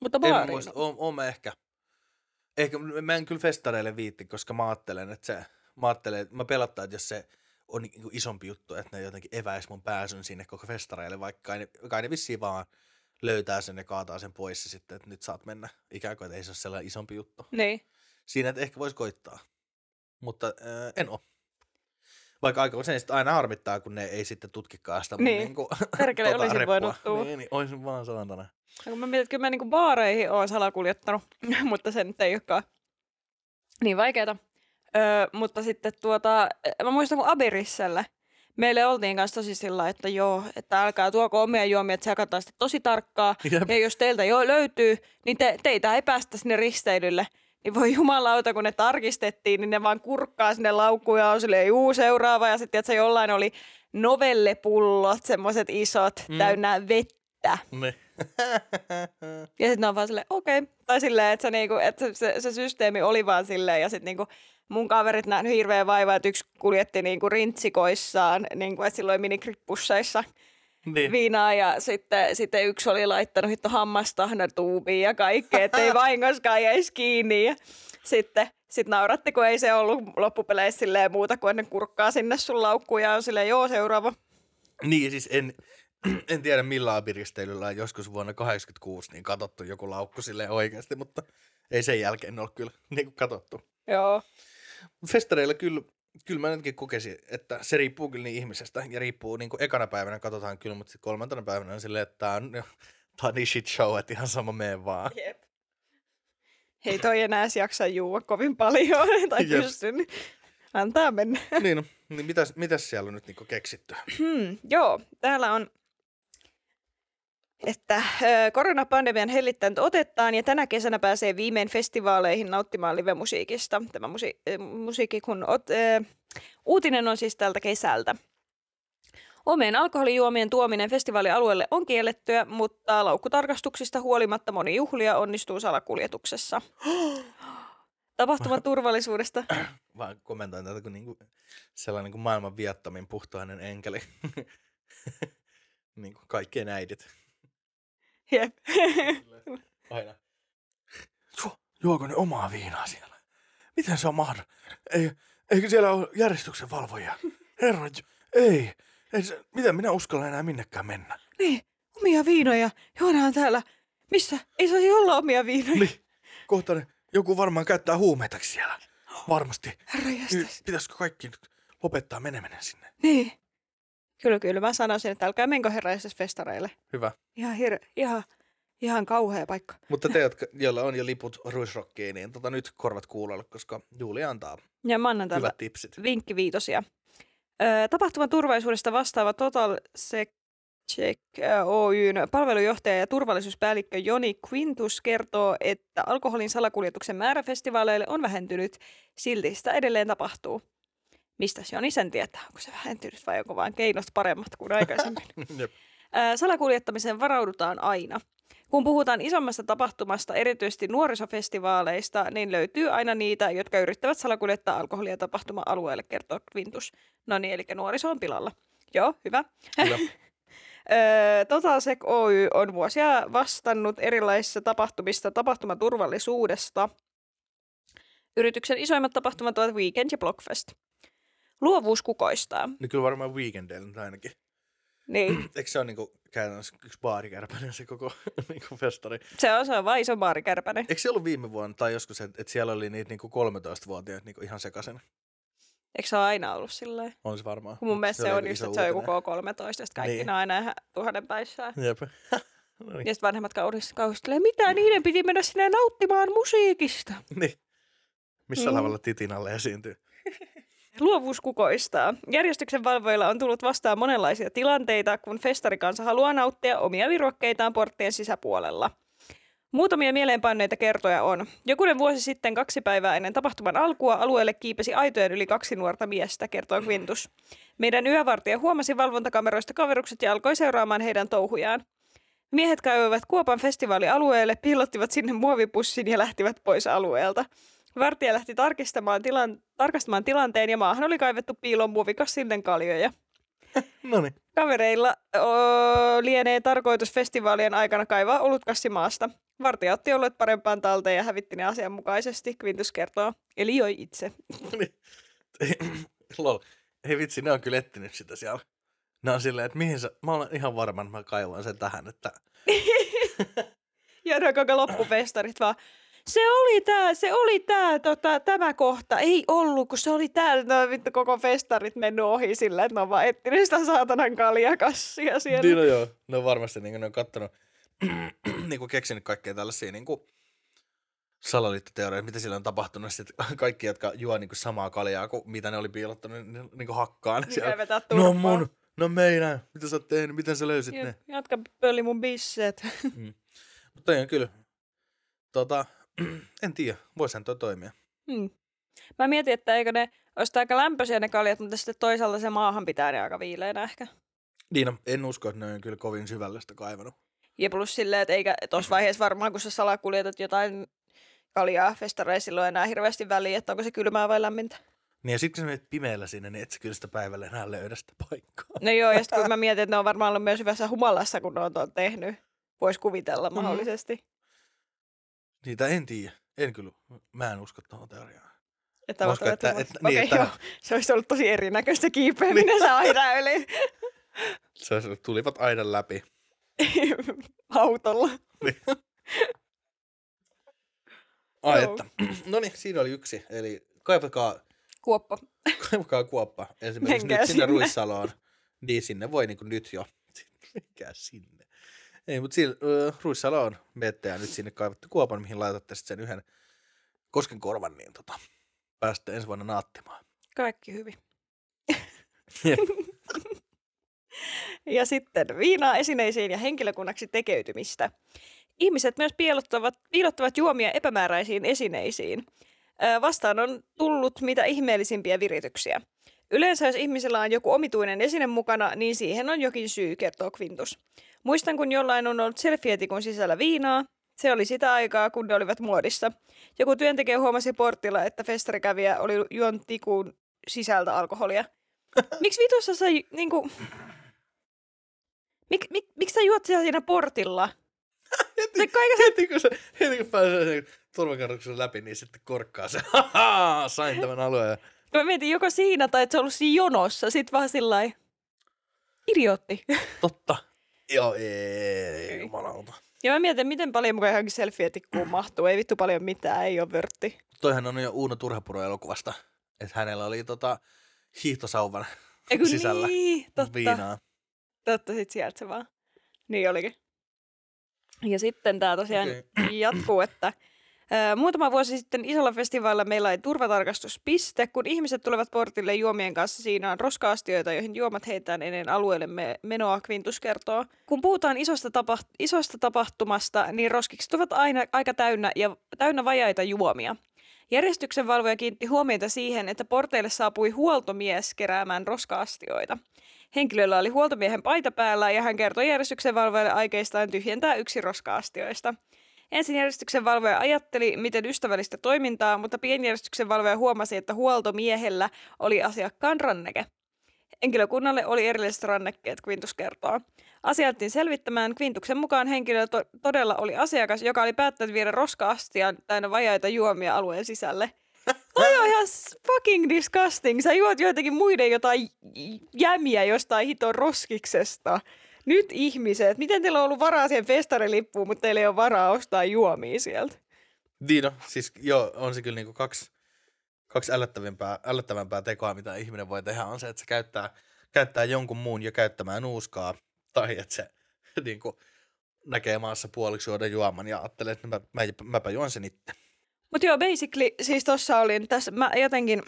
Mutta En muista, oon, oon mä ehkä. Ehkä mä en kyllä festareille viitti, koska mä ajattelen, että se, mä ajattelen, että mä pelottaa, että jos se on niinku isompi juttu, että ne jotenkin eväis mun pääsyn sinne koko festareille, vaikka kai ne, kai ne vissiin vaan löytää sen ja kaataa sen pois ja sitten, että nyt saat mennä. Ikään kuin, että ei se ole sellainen isompi juttu. Niin. Siinä, että ehkä voisi koittaa. Mutta äh, en oo. <laughs> Vaikka aika usein sitten aina harmittaa, kun ne ei sitten tutkikaan sitä Niin. niinku, <laughs> Perkele, olisin reppua. voinut tulla. Niin, niin, olisin vaan saatana. Ja kun mä mietin, että kyllä mä niinku baareihin oon salakuljettanut, <laughs> mutta se nyt ei olekaan niin vaikeeta. Öö, mutta sitten tuota, mä muistan kun Aberisselle, meille oltiin kanssa tosi sillä, että joo, että älkää tuoko omia juomia, että sekataan sitten tosi tarkkaa. Jep. Ja jos teiltä jo löytyy, niin te, teitä ei päästä sinne risteilylle. Niin voi jumalauta, kun ne tarkistettiin, niin ne vaan kurkkaa sinne laukkuun ja on silleen, juu, seuraava. Ja sitten, että se jollain oli novellepullot, semmoiset isot, mm. täynnä vettä. Ne. <laughs> Ja sitten ne on vaan silleen, okei. Okay. Tai silleen, että, se, niinku, että se, se, se, systeemi oli vaan silleen. Ja sitten niinku, mun kaverit nähnyt hirveän vaivaa, että yksi kuljetti niinku rintsikoissaan, niinku, että silloin minikrippusseissa niin. viinaa. Ja sitten, sitten yksi oli laittanut hitto hammastahna tuubiin ja kaikkea, ettei <laughs> vahingoskaan jäisi kiinni. Ja sitten sit nauratti, kun ei se ollut loppupeleissä silleen muuta kuin ne kurkkaa sinne sun laukkuun ja on silleen, joo, seuraava. Niin, siis en, <clears throat> en tiedä millä abiristeilyllä on joskus vuonna 86 niin katsottu joku laukku silleen oikeasti, mutta ei sen jälkeen ole kyllä <laughs> niin kuin katsottu. Joo. Festareilla kyllä, kyllä mä nytkin kokesin, että se riippuu kyllä niin ihmisestä ja riippuu niin kuin ekana päivänä katsotaan kyllä, mutta sitten kolmantena päivänä on silleen, että tää on, <laughs> tää on niin shit show, että ihan sama mene vaan. Jep. Hei, toi enää jaksa juua kovin paljon, <laughs> tai pysty. niin Antaa mennä. niin, no, niin mitäs, mitäs siellä on nyt niinku keksitty? Hmm, joo, täällä on, että koronapandemian hellittänyt otettaan ja tänä kesänä pääsee viimein festivaaleihin nauttimaan live-musiikista. Tämä musi- musiikki, kun ot, ö, uutinen on siis tältä kesältä. Omien alkoholijuomien tuominen festivaalialueelle on kiellettyä, mutta laukkutarkastuksista huolimatta moni juhlia onnistuu salakuljetuksessa. <gasps> Tapahtuman turvallisuudesta. <clears throat> Vaan kommentoin tätä kuin niinku sellainen kuin maailman viattomin puhtoinen enkeli. <laughs> niin kuin kaikkien äidit. Jep. Aina. Juo, juoko ne omaa viinaa siellä? Miten se on mahdollista? Ei, eikö siellä ole järjestyksen valvojia? Herra, ei. ei se, miten minä uskallan enää minnekään mennä? niin, omia viinoja. Juodaan täällä. Missä? Ei saisi olla omia viinoja. Niin, kohta ne, joku varmaan käyttää huumeitakin siellä. Varmasti. Herra Niin, jästäs. Pitäisikö kaikki nyt lopettaa meneminen sinne? Niin. Kyllä, kyllä. Mä sanoisin, että älkää menkö herraisessa festareille. Hyvä. Ihan, hir- ihan, ihan kauhea paikka. Mutta te, jotka, joilla on jo liput Ruisrockiin, niin tota, nyt korvat kuulolle, koska Juuli antaa Ja mä annan hyvät tipsit. vinkkiviitosia. Öö, tapahtuman turvallisuudesta vastaava Total Sec Check Oyn palvelujohtaja ja turvallisuuspäällikkö Joni Quintus kertoo, että alkoholin salakuljetuksen määrä festivaaleille on vähentynyt, silti sitä edelleen tapahtuu. Mistä Joni sen tietää? Onko se vähentynyt vai onko vain keinot paremmat kuin aikaisemmin? <laughs> Ää, Salakuljettamiseen varaudutaan aina. Kun puhutaan isommasta tapahtumasta, erityisesti nuorisofestivaaleista, niin löytyy aina niitä, jotka yrittävät salakuljettaa alkoholia tapahtuma-alueelle, kertoo Quintus. No niin, eli nuoriso on pilalla. Joo, hyvä. Kyllä. <laughs> Öö, Totalsec Oy on vuosia vastannut erilaisissa tapahtumista tapahtumaturvallisuudesta. Yrityksen isoimmat tapahtumat ovat Weekend ja Blockfest. Luovuus kukoistaa. Niin kyllä varmaan weekendillä nyt ainakin. Niin, <clears throat> Eikö se ole niinku käytännössä yksi baarikärpäinen se koko <laughs> niinku festari? se on, se on vaan iso baarikärpänen. Eikö se ollut viime vuonna tai joskus, että et siellä oli niitä niinku 13-vuotiaita niinku ihan sekaisin? Eikö se ole aina ollut silleen? On se varmaan. Mun mielestä se, oli on just, että se on joku uutinen. K13, ja sitten kaikki Niin. aina ihan tuhannen päissään. Jep. <laughs> no niin. Ja sitten vanhemmat kauhistelee, mitä niiden piti mennä sinne nauttimaan musiikista. niin. Missä Mm. lavalla titin alle esiintyy? Luovuus kukoistaa. Järjestyksen valvoilla on tullut vastaan monenlaisia tilanteita, kun festarikansa haluaa nauttia omia virokkeitaan porttien sisäpuolella. Muutamia mieleenpanneita kertoja on. Jokunen vuosi sitten kaksi päivää ennen tapahtuman alkua alueelle kiipesi aitojen yli kaksi nuorta miestä, kertoo Quintus. Meidän yövartija huomasi valvontakameroista kaverukset ja alkoi seuraamaan heidän touhujaan. Miehet käivät Kuopan festivaalialueelle, piilottivat sinne muovipussin ja lähtivät pois alueelta. Vartija lähti tarkistamaan tilan, tarkastamaan tilanteen ja maahan oli kaivettu piilon muovikassinen kaljoja. <laughs> No niin. Kavereilla o, lienee tarkoitus festivaalien aikana kaivaa olutkassi maasta. Vartija otti olleet parempaan talteen ja hävitti ne asianmukaisesti, Quintus kertoo. Eli joi itse. <laughs> <clears throat> Lol. Hei vitsi, ne on kyllä etsinyt sitä siellä. Ne on silleen, että mihin sä, mä olen ihan varma, että mä kaivan sen tähän, että <laughs> Ja ne koko loppufestarit vaan, se oli tää, se oli tää, tota, tämä kohta. Ei ollut, kun se oli täällä. No vittu koko festarit mennyt ohi sillä, että ne on vaan etsinyt sitä saatanan kaljakassia siellä. Niin no joo, ne on varmasti niin ne on kattonut, <clears throat> niin kuin keksinyt kaikkea tällaisia niin kuin salaliittoteorioita, mitä siellä on tapahtunut. Sitten kaikki, jotka juo niin kuin samaa kaljaa kuin mitä ne oli piilottanut, niin, niin kuin hakkaan. Niin siellä. No mun, no meidän, mitä sä oot tehnyt, miten sä löysit Ja- ne? Jatka pölli mun bisset. Mutta toi on kyllä, tota, <clears throat> en tiedä, voisihan toi toimia. Hmm. Mä mietin, että eikö ne olisi aika lämpöisiä ne kaljat, mutta sitten toisaalta se maahan pitää ne aika viileänä ehkä. Niin, no, en usko, että ne on kyllä kovin syvällistä kaivannut. Ja plus silleen, että eikä tuossa vaiheessa varmaan, kun sä salakuljetat jotain kaljaa festareisilla on enää hirveästi väliä, että onko se kylmää vai lämmintä. Niin ja sitten kun sä menet pimeällä sinne, niin et sä kyllä sitä päivällä enää löydä sitä paikkaa. No joo, ja sitten kun <laughs> mä mietin, että ne on varmaan ollut myös hyvässä humalassa, kun ne on tuon tehnyt. Voisi kuvitella Mhm. mahdollisesti. Niitä en tiedä. En kyllä, mä en usko tuohon teoriaan. Että uskon, olleet että- humalassa. että- niin, Okei, että- joo. Se olisi ollut tosi erinäköistä kiipeäminen se aina yli <laughs> Se olisi, ollut, tulivat aidan läpi. <laughs> autolla. <laughs> Ai Joo. että. <clears throat> No niin, siinä oli yksi. Eli kaivakaa, Kuoppa. kaivakaa kuoppa esimerkiksi Menkää nyt sinne, sinne. Ruissaloon. Niin sinne voi niin nyt jo. Mikä sinne? Ei, mutta siinä uh, Ruissaloon menette ja nyt sinne kaivatte kuopan, mihin laitatte sitten sen yhden koskenkorvan, niin tota, pääsette ensi vuonna naattimaan. Kaikki hyvin. <laughs> Ja sitten viinaa esineisiin ja henkilökunnaksi tekeytymistä. Ihmiset myös piilottavat, piilottavat juomia epämääräisiin esineisiin. Vastaan on tullut mitä ihmeellisimpiä virityksiä. Yleensä jos ihmisellä on joku omituinen esine mukana, niin siihen on jokin syy, kertoo Quintus. Muistan, kun jollain on ollut selfietikun sisällä viinaa. Se oli sitä aikaa, kun ne olivat muodissa. Joku työntekijä huomasi portilla, että festarikävijä oli juon tikun sisältä alkoholia. <laughs> Miksi vitussa sä niinku... Mik, mik, miksi sä juot siellä siinä portilla? <laughs> Heti, kaikessa- heti, kun se, heti kun pääsee sen turvakerroksen läpi, niin sitten korkkaa se. <laughs> Sain tämän alueen. Mä mietin joko siinä tai että se on ollut siinä jonossa. Sit vaan sillä Idiootti. Totta. <laughs> Joo, ei, jumalauta. Ja mä mietin, miten paljon mukaan johonkin selfie-tikkuun mahtuu. Ei vittu paljon mitään, ei ole vörtti. Toihan on jo Uuno Turhapuro elokuvasta, että hänellä oli tota hiihtosauvan Eiku sisällä niin, totta. viinaa. Totta, sit sieltä se vaan. Niin olikin. Ja sitten tämä tosiaan okay. jatkuu, että muutama vuosi sitten isolla festivaalilla meillä oli turvatarkastuspiste. Kun ihmiset tulevat portille juomien kanssa, siinä on roska-astioita, joihin juomat heitetään ennen alueelle me- menoa, Quintus kertoo. Kun puhutaan isosta, tapaht- isosta tapahtumasta, niin roskikset ovat aina aika täynnä ja täynnä vajaita juomia. Järjestyksen valvoja kiinnitti huomiota siihen, että porteille saapui huoltomies keräämään roska-astioita. Henkilöllä oli huoltomiehen paita päällä ja hän kertoi järjestyksen valvojalle aikeistaan tyhjentää yksi roska-astioista. Ensin järjestyksen valvoja ajatteli, miten ystävällistä toimintaa, mutta pienjärjestyksen valvoja huomasi, että huoltomiehellä oli asiakkaan ranneke. Henkilökunnalle oli erilliset rannekkeet, Quintus kertoo. Asiattiin selvittämään. Quintuksen mukaan henkilö to- todella oli asiakas, joka oli päättänyt viedä roska-astian täynnä vajaita juomia alueen sisälle. <laughs> Toi on ihan fucking disgusting. Sä juot joitakin muiden jotain jämiä jostain hiton roskiksesta. Nyt ihmiset, miten teillä on ollut varaa siihen festarilippuun, mutta teillä ei ole varaa ostaa juomia sieltä? Niin no, siis joo, on se kyllä niinku kaksi, kaksi ällöttävämpää, ällöttävämpää tekoa, mitä ihminen voi tehdä, on se, että se käyttää, käyttää jonkun muun jo käyttämään nuuskaa, tai että se <laughs> niinku, näkee maassa puoliksi juoda juoman ja ajattelee, että mä, mä, mäpä juon sen itse. Mutta joo, basically, siis tossa olin, tässä mä jotenkin,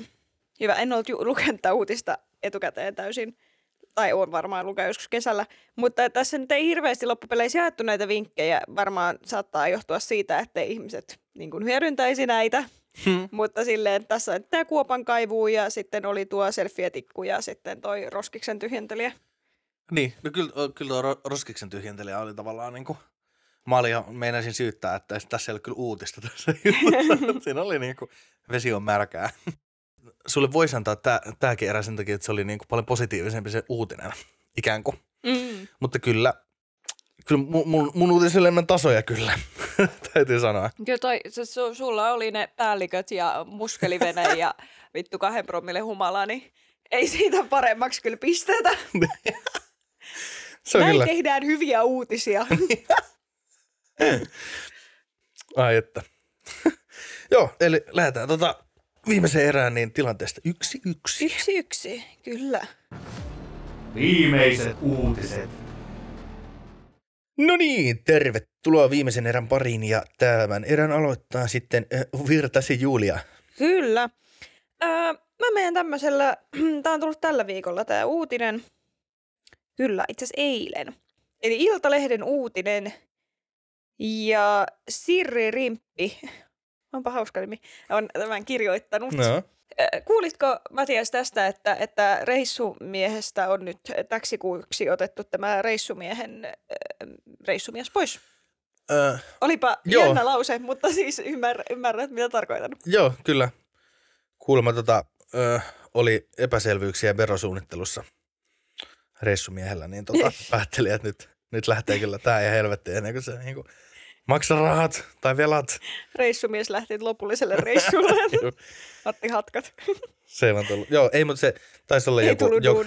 hyvä, en ollut ju- lukenut uutista etukäteen täysin, tai on varmaan lukea joskus kesällä, mutta tässä nyt ei hirveästi loppupeleissä jaettu näitä vinkkejä, varmaan saattaa johtua siitä, että ihmiset niin kuin hyödyntäisi näitä, Hmm. mutta silleen tässä on tämä kuopan kaivuu ja sitten oli tuo selfietikku ja sitten toi roskiksen tyhjentelijä. Niin, no kyllä, kyllä tuo ro- roskiksen tyhjentelijä oli tavallaan niinku, mä olin jo, meinasin syyttää, että tässä ei ole kyllä uutista tässä <laughs> jutussa. Siinä oli niinku, vesi on märkää. Sulle voisi antaa tää, tääkin erä sen takia, että se oli niinku paljon positiivisempi se uutinen, ikään kuin. Mm. Mutta kyllä, kyllä mun, mun, mun uutisille enemmän tasoja kyllä, <laughs> täytyy sanoa. Kyllä toi, se, su, sulla oli ne päälliköt ja muskelivene ja vittu kahden promille humala, niin ei siitä paremmaksi kyllä pistetä. <laughs> Se on Näin kyllä, tehdään hyviä uutisia. <laughs> ai että. Joo, eli lähdetään tota viimeiseen erään niin tilanteesta yksi yksi. yksi yksi, kyllä. Viimeiset uutiset. No niin, tervetuloa viimeisen erän pariin ja tämän erän aloittaa sitten äh, Virtasi Julia. Kyllä. Öö, mä menen tämmöisellä, <clears throat> tää on tullut tällä viikolla tää uutinen. Kyllä, itse asiassa eilen. Eli Iltalehden uutinen. Ja Sirri Rimppi, onpa hauska nimi, on tämän kirjoittanut. No. Ö, Kuulitko Matias tästä, että, että reissumiehestä on nyt täksi kuuksi otettu tämä reissumiehen ö, reissumies pois? Äh, Olipa Joo. jännä lause, mutta siis ymmär, ymmärrät, mitä tarkoitan. joo, kyllä. Kuulemma tota, äh, oli epäselvyyksiä verosuunnittelussa reissumiehellä, niin tota, <laughs> päätteli, että nyt, nyt lähtee kyllä tää ja helvetti ennen kuin se niinku, maksa rahat tai velat. Reissumies lähti lopulliselle reissulle. <laughs> Otti hatkat. Se vaan tullut. Joo, ei, mutta se taisi olla, Ei joku, joku,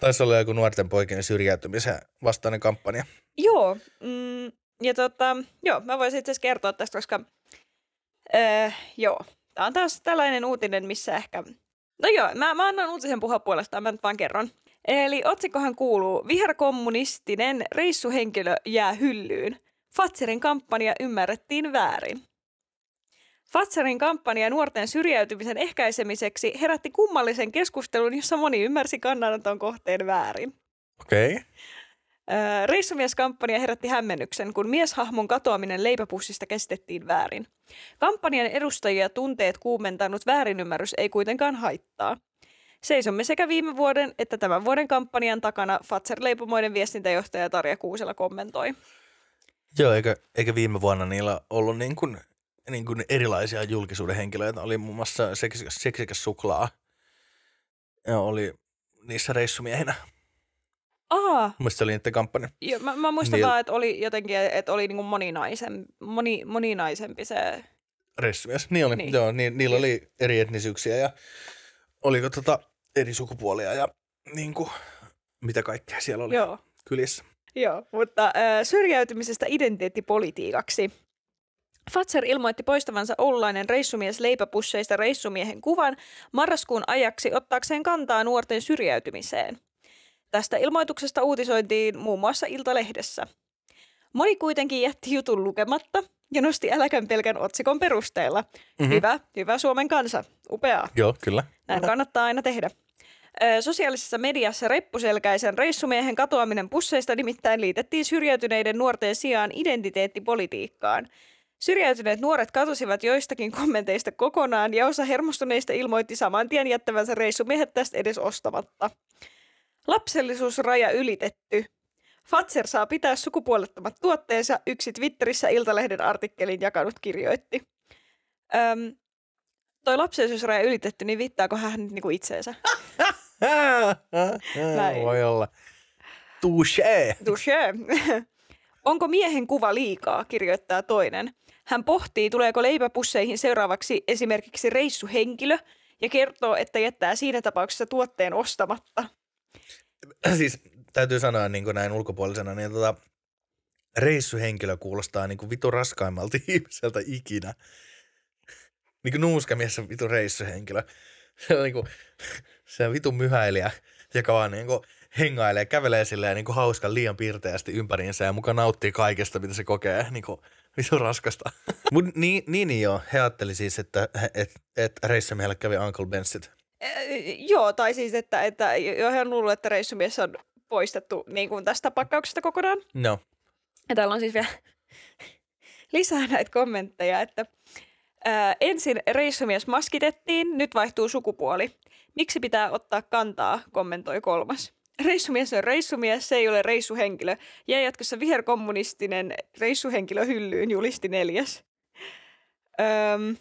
taisi olla joku nuorten poikien syrjäytymisen vastainen kampanja. Joo, mm, ja tota, joo, mä voisin itse asiassa kertoa tästä, koska öö, joo, tää on taas tällainen uutinen, missä ehkä, no joo, mä, mä annan uutisen puhua puolestaan, mä nyt vaan kerron. Eli otsikkohan kuuluu, viherkommunistinen reissuhenkilö jää hyllyyn. Fatserin kampanja ymmärrettiin väärin. Fatsarin kampanja nuorten syrjäytymisen ehkäisemiseksi herätti kummallisen keskustelun, jossa moni ymmärsi kannanoton kohteen väärin. Okei. Okay. Reissumieskampanja herätti hämmennyksen, kun mieshahmon katoaminen leipäpussista kestettiin väärin. Kampanjan edustajia tunteet kuumentanut väärinymmärrys ei kuitenkaan haittaa. Seisomme sekä viime vuoden että tämän vuoden kampanjan takana Fatser-leipomoiden viestintäjohtaja Tarja Kuusela kommentoi. Joo, eikä, eikä viime vuonna niillä ollut niin kuin, niin kuin erilaisia julkisuuden henkilöitä. Oli muun muassa seksikäs, seksikäs suklaa. Ja oli niissä reissumiehinä. Aha. Mielestäni se oli niiden kampanja. Joo, mä, mä muistan niin, vaan, että oli jotenkin, että oli niin moninaisen, moni, moninaisempi se... Reissumies, niin oli. Niin. Joo, ni, niillä oli eri etnisyyksiä ja oliko tota eri sukupuolia ja niin kuin, mitä kaikkea siellä oli Joo. kylissä. Joo, mutta äh, syrjäytymisestä identiteettipolitiikaksi. Fatser ilmoitti poistavansa oululainen reissumies leipäpusseista reissumiehen kuvan marraskuun ajaksi ottaakseen kantaa nuorten syrjäytymiseen. Tästä ilmoituksesta uutisointiin muun muassa Iltalehdessä. Moni kuitenkin jätti jutun lukematta ja nosti äläkän pelkän otsikon perusteella. Mm-hmm. Hyvä, hyvä Suomen kansa. Upeaa. Joo, kyllä. Näin kannattaa aina tehdä. Sosiaalisessa mediassa reppuselkäisen reissumiehen katoaminen pusseista nimittäin liitettiin syrjäytyneiden nuorten sijaan identiteettipolitiikkaan. Syrjäytyneet nuoret katosivat joistakin kommenteista kokonaan ja osa hermostuneista ilmoitti saman tien jättävänsä reissumiehet tästä edes ostamatta. Lapsellisuusraja ylitetty. Fatser saa pitää sukupuolettomat tuotteensa, yksi Twitterissä Iltalehden artikkelin jakanut kirjoitti. Öm, toi lapsellisuusraja ylitetty, niin viittaako hän nyt niinku itseensä? <laughs> Voi olla. Touché. Touché. Onko miehen kuva liikaa, kirjoittaa toinen. Hän pohtii, tuleeko leipäpusseihin seuraavaksi esimerkiksi reissuhenkilö ja kertoo, että jättää siinä tapauksessa tuotteen ostamatta. Siis täytyy sanoa niin kuin näin ulkopuolisena, niin tota, reissuhenkilö kuulostaa niin kuin vitu raskaimmalta <laughs> ihmiseltä ikinä. Niin kuin nuuskamies on vitu reissuhenkilö. <laughs> Se on niin kuin, <laughs> se on vitu myhäilijä, joka vaan niin kuin hengailee, kävelee silleen niin kuin hauskan liian piirteästi ympäriinsä ja mukaan nauttii kaikesta, mitä se kokee. <laughs> Niin kuin, vitu raskasta. Mut niin, niin, niin joo, he ajatteli siis, että et, et reissumiehelle kävi Uncle Bensit. joo, tai siis, että, että jo he on luullut, että reissumies on poistettu niin kuin tästä pakkauksesta kokonaan. No. Ja täällä on siis vielä lisää näitä kommentteja, että ää, ensin reissumies maskitettiin, nyt vaihtuu sukupuoli. Miksi pitää ottaa kantaa, kommentoi kolmas. Reissumies on reissumies, se ei ole reissuhenkilö. Ja jatkossa viherkommunistinen reissuhenkilö hyllyyn, julisti neljäs. Öm,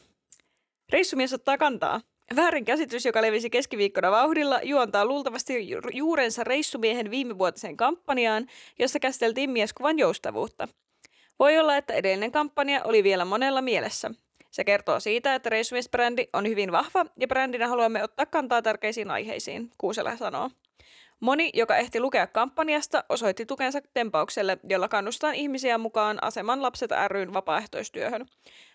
reissumies ottaa kantaa. Väärinkäsitys, joka levisi keskiviikkona vauhdilla, juontaa luultavasti juurensa reissumiehen viimevuotiseen kampanjaan, jossa käsiteltiin mieskuvan joustavuutta. Voi olla, että edellinen kampanja oli vielä monella mielessä. Se kertoo siitä, että reissumiesbrändi on hyvin vahva ja brändinä haluamme ottaa kantaa tärkeisiin aiheisiin, Kuusela sanoo. Moni, joka ehti lukea kampanjasta, osoitti tukensa tempaukselle, jolla kannustaa ihmisiä mukaan Aseman lapset ryn vapaaehtoistyöhön.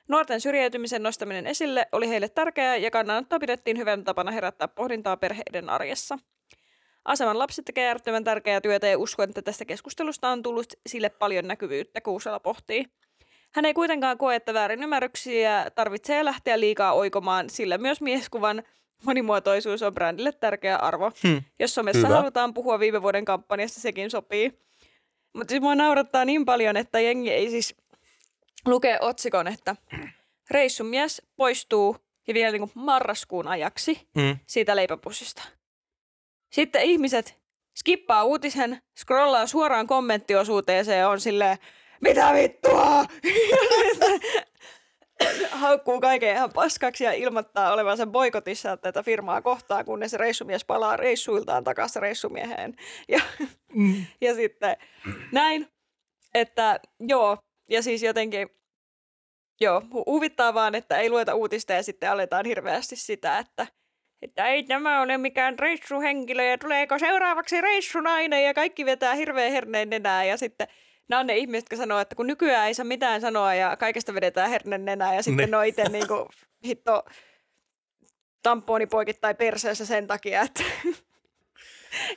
Nuorten syrjäytymisen nostaminen esille oli heille tärkeää ja kannanottoa pidettiin hyvän tapana herättää pohdintaa perheiden arjessa. Aseman lapset tekee äärettömän tärkeää työtä ja uskon, että tästä keskustelusta on tullut sille paljon näkyvyyttä, Kuusela pohtii. Hän ei kuitenkaan koe, että väärinymmärryksiä tarvitsee lähteä liikaa oikomaan, sillä myös mieskuvan monimuotoisuus on brändille tärkeä arvo. Hmm. Jos somessa Hyvä. halutaan puhua viime vuoden kampanjasta, sekin sopii. Mutta siis mua naurattaa niin paljon, että jengi ei siis lukee otsikon, että reissumies poistuu ja vielä niin kuin marraskuun ajaksi hmm. siitä leipäpussista. Sitten ihmiset skippaa uutisen, scrollaa suoraan kommenttiosuuteeseen ja on silleen, mitä vittua? <laughs> haukkuu kaiken ihan paskaksi ja ilmoittaa olevansa boikotissa tätä firmaa kohtaan, kunnes reissumies palaa reissuiltaan takaisin reissumieheen. Ja, mm. ja sitten näin, että joo, ja siis jotenkin, joo, huvittaa vaan, että ei lueta uutista ja sitten aletaan hirveästi sitä, että että ei tämä ole mikään reissuhenkilö ja tuleeko seuraavaksi reissunainen ja kaikki vetää hirveän herneen nenää ja sitten – nämä on ne ihmiset, jotka sanoo, että kun nykyään ei saa mitään sanoa ja kaikesta vedetään hernen nenää ja sitten ne, ne on itse niin kuin, hitto tamponi poikittain perseessä sen takia, että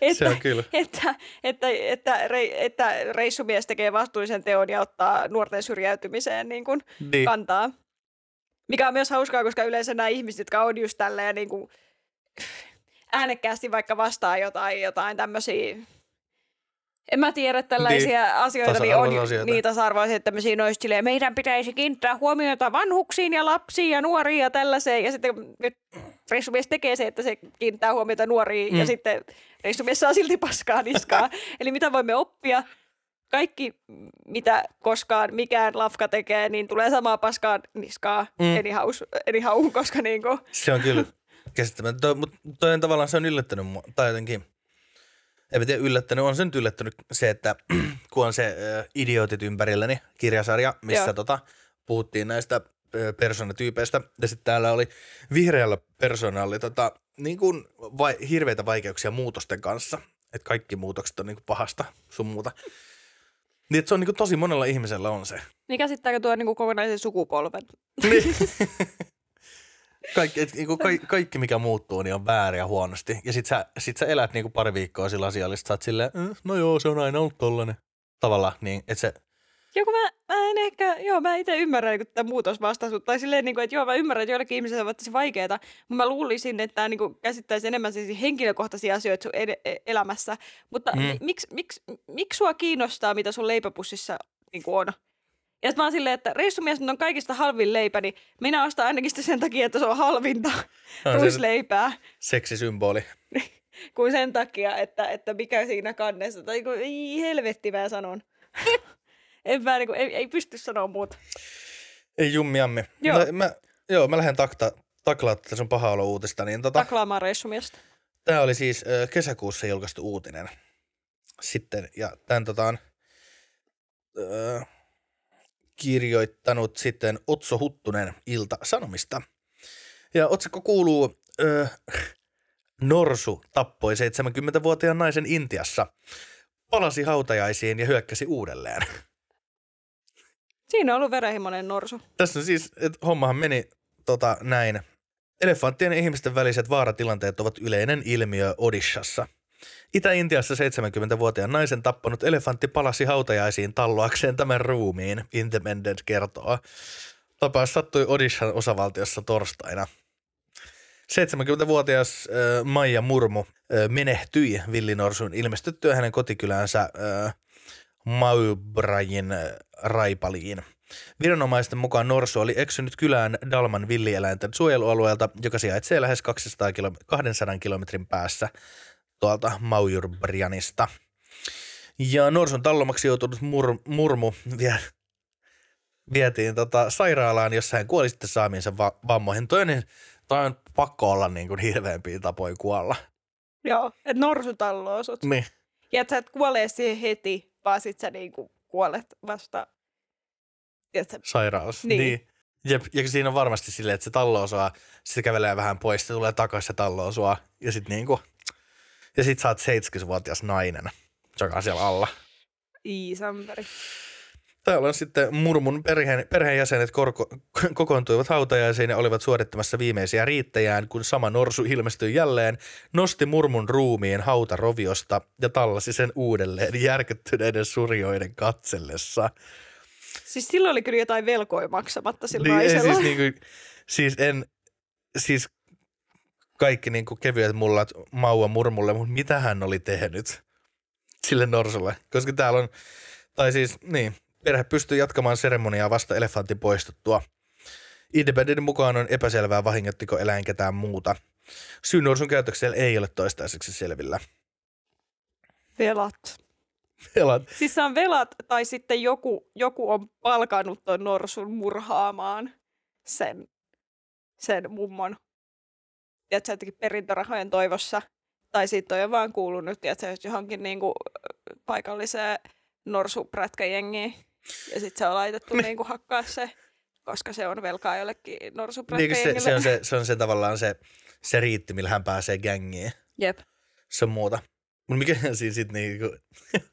että, <laughs> se on kyllä. Että, että, että, että, että reissumies tekee vastuullisen teon ja ottaa nuorten syrjäytymiseen niin kuin niin. kantaa. Mikä on myös hauskaa, koska yleensä nämä ihmiset, jotka on just tälleen niin kuin äänekkäästi vaikka vastaa jotain, jotain tämmöisiä en mä tiedä tällaisia niin, asioita, niin on niin tasa-arvoisia tämmöisiä noista silleen, meidän pitäisi kiinnittää huomiota vanhuksiin ja lapsiin ja nuoriin ja tällaiseen. Ja sitten nyt reissumies tekee se, että se kiinnittää huomiota nuoriin mm. ja sitten reissumies saa silti paskaa niskaa. <laughs> Eli mitä voimme oppia? Kaikki, mitä koskaan mikään lafka tekee, niin tulee samaa paskaa niskaa mm. anyhow, anyhow koska niin kuin... Se on kyllä käsittämättä, mutta toi tavallaan se on yllättänyt mua, tai jotenkin – en tiedä yllättänyt, on se nyt yllättänyt se, että <clears throat> kun on se äh, Idiotit ympärilläni kirjasarja, missä tota, puhuttiin näistä äh, persoonatyypeistä, ja sitten täällä oli vihreällä persoonalla tota, niin kuin vai, hirveitä vaikeuksia muutosten kanssa, että kaikki muutokset on niin kuin pahasta sun muuta. Niin, että se on niin kuin tosi monella ihmisellä on se. Niin käsittääkö tuo niin kuin kokonaisen sukupolven? Niin. <laughs> Kaikki, et, niinku, ka, kaikki, mikä muuttuu, niin on väärin ja huonosti. Ja sit sä, sit sä elät niinku pari viikkoa sillä asiallista, sä oot silleen, mm, no joo, se on aina ollut tollanen. Tavallaan, niin, että se... Joku mä, mä en ehkä, joo, mä itse ymmärrän niin tätä muutosvastaisuutta. Tai silleen, niin kuin, että joo, mä ymmärrän, että joillekin ihmisille on se vaikeaa, mutta mä luulisin, että tämä niin kuin, käsittäisi enemmän siis henkilökohtaisia asioita sun ed- e-, elämässä. Mutta mm. miksi, miksi, miksi sua kiinnostaa, mitä sun leipäpussissa niin kuin on? Ja sitten mä oon silleen, että reissumies on kaikista halvin leipä, niin minä ostan ainakin sitä sen takia, että se on halvinta no, ruisleipää. Seksisymboli. <laughs> kuin sen takia, että, että mikä siinä kannessa. Tai kun, ei helvetti mä sanon. <laughs> en mä, niin kuin, ei, ei pysty sanoa muuta. Ei jummiamme. Joo. No, mä, joo, mä lähden takta, taklaamaan tätä sun paha uutista. Niin tota, Taklaamaan reissumiestä. Tämä oli siis äh, kesäkuussa julkaistu uutinen. Sitten, ja tämän tota on... kirjoittanut sitten Otso Huttunen Ilta-Sanomista. Ja otsikko kuuluu, öö, Norsu tappoi 70-vuotiaan naisen Intiassa, palasi hautajaisiin ja hyökkäsi uudelleen. Siinä on ollut verenhimoinen norsu. Tässä on siis, että hommahan meni tota, näin. Elefanttien ja ihmisten väliset vaaratilanteet ovat yleinen ilmiö Odishassa – Itä-Intiassa 70-vuotiaan naisen tappanut elefantti palasi hautajaisiin talloakseen tämän ruumiin, Independent kertoo. Tapaus sattui Odishan osavaltiossa torstaina. 70-vuotias äh, Maija Murmu äh, menehtyi villinorsun ilmestyttyä hänen kotikyläänsä äh, Maubrajin äh, Raipaliin. Viranomaisten mukaan Norsu oli eksynyt kylään Dalman villieläinten suojelualueelta, joka sijaitsee lähes 200 kilo, 200 kilometrin päässä tuolta Maujurbrianista. Ja Norsun tallomaksi joutunut mur, murmu vie, vietiin tota sairaalaan, jossa hän kuoli sitten saamiinsa va- vammoihin. Toi on, toi on pakko olla niin kuin hirveämpiä tapoja kuolla. Joo, että norsu talloo sut. Niin. Ja että sä et kuole siihen heti, vaan sit sä niinku kuolet vasta. Sä... Sairaalassa. Niin. niin. Jep, ja siinä on varmasti silleen, että se talloo sua, sitten kävelee vähän pois, se tulee takaisin se talloo sua, ja sitten niinku ja sit sä oot 70-vuotias nainen, joka on siellä alla. Iisamperi. Täällä on sitten Murmun perheen, perheenjäsenet korko, kokoontuivat hautajaisiin ja olivat suorittamassa viimeisiä riittäjään, kun sama norsu ilmestyi jälleen, nosti Murmun ruumiin hautaroviosta ja tallasi sen uudelleen järkyttyneiden surjoiden katsellessa. Siis silloin oli kyllä jotain velkoja maksamatta sillä niin, naisella. Siis, niin kuin, siis en, siis kaikki niin kuin kevyet mullat maua murmulle, mutta mitä hän oli tehnyt sille norsulle? Koska täällä on, tai siis niin, perhe pystyy jatkamaan seremoniaa vasta elefantin poistuttua. Independentin mukaan on epäselvää vahingottiko eläin ketään muuta. Syy norsun käytöksellä ei ole toistaiseksi selvillä. Velat. Velat. Siis se on velat, tai sitten joku, joku on palkannut tuon norsun murhaamaan sen, sen mummon tiedätkö, jotenkin perintörahojen toivossa. Tai sitten on vaan kuulunut tiedätkö, johonkin niinku paikalliseen norsuprätkäjengiin. Ja sitten se on laitettu niin. niinku hakkaa se, koska se on velkaa jollekin norsuprätkäjengille. Niin, se, se, on se, se on se tavallaan se, se riitti, millä hän pääsee gängiin. Jep. Se on muuta. Mutta mikä siis sitten niinku...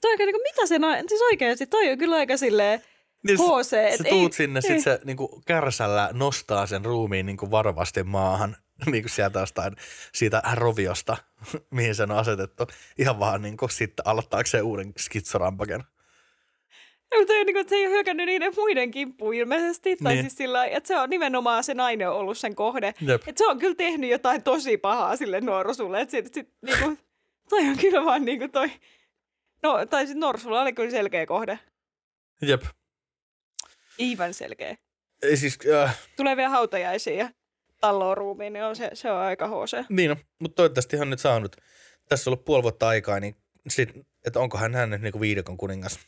toi on niinku, mitä se on? Siis oikeasti toi on kyllä aika silleen niin HC. Sä, sä tuut ei, sinne, ei. sit se niinku kärsällä nostaa sen ruumiin niinku varovasti maahan <laughs> niin kuin sieltä jostain siitä roviosta, <laughs> mihin sen on asetettu, ihan vaan niin kuin sitten aloittaakseen uuden skitsorampaken. Mutta niin kuin, että se ei ole hyökännyt niiden muiden kimppuun ilmeisesti. Tai Niin. siis sillä että se on nimenomaan se nainen ollut sen kohde. Jep. Että se on kyllä tehnyt jotain tosi pahaa sille Norsulle. Että sit, sit, niin kuin, <laughs> toi on kyllä vaan niin kuin toi... No, tai sitten Norsulla oli kyllä selkeä kohde. Jep. Aivan selkeä. Ei siis, äh, Tulee vielä hautajaisiin ja talloon ruumiin, niin on se, se on aika HC. niin no, mutta toivottavasti hän on nyt saanut. Tässä on ollut puoli vuotta aikaa, niin sit, että onko hän hän nyt niinku viidakon kuningas.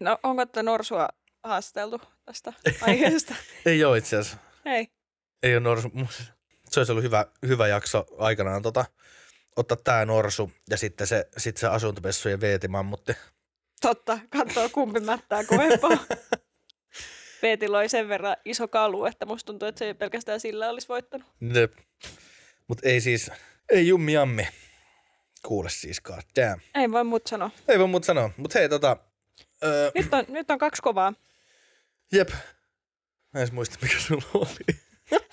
No, onko tätä Norsua haasteltu tästä <laughs> aiheesta? Ei ole itse asiassa. Ei. Ei ole norsu. Se olisi ollut hyvä, hyvä jakso aikanaan tota, ottaa tämä norsu ja sitten se, sit se asuntopessujen veetimammutti. Totta, katsoo kumpi mättää kovempaa. <laughs> Veetillä oli sen verran iso kalu, että musta tuntuu, että se ei pelkästään sillä olisi voittanut. Jep. Mut ei siis, ei jummi jammi. Kuule siis, god damn. Ei voi mut sanoa. Ei voi muuta sanoa. Mut hei tota, öö, Nyt on, nyt on kaksi kovaa. jep. Mä en edes muista, mikä sulla oli. <laughs>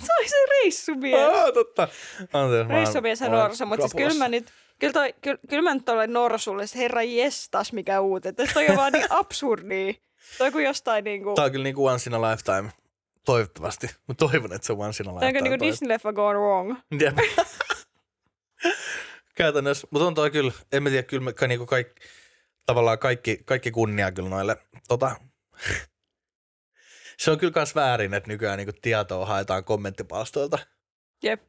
Se oli se reissumies. Aa, totta. Anteeksi, Reissumies ja Norsu, mutta siis kyllä mä nyt, kyllä, toi, kyllä, kyllä mä nyt olen Norsulle, se herra jestas mikä uute. Tässä toi on vaan niin absurdia. Toi kuin jostain niinku, Tää on kyllä niinku once in a lifetime. Toivottavasti. Mä toivon, että se on once in a lifetime. on niinku. Disney-leffa gone wrong. Jep. <laughs> Käytännössä, mutta on toi kyllä, en mä tiedä, kyllä me, niinku kaikki, tavallaan kaikki, kaikki kunnia kyllä noille, tota, <laughs> se on kyllä kans väärin, että nykyään niinku tietoa haetaan kommenttipalstoilta. Jep.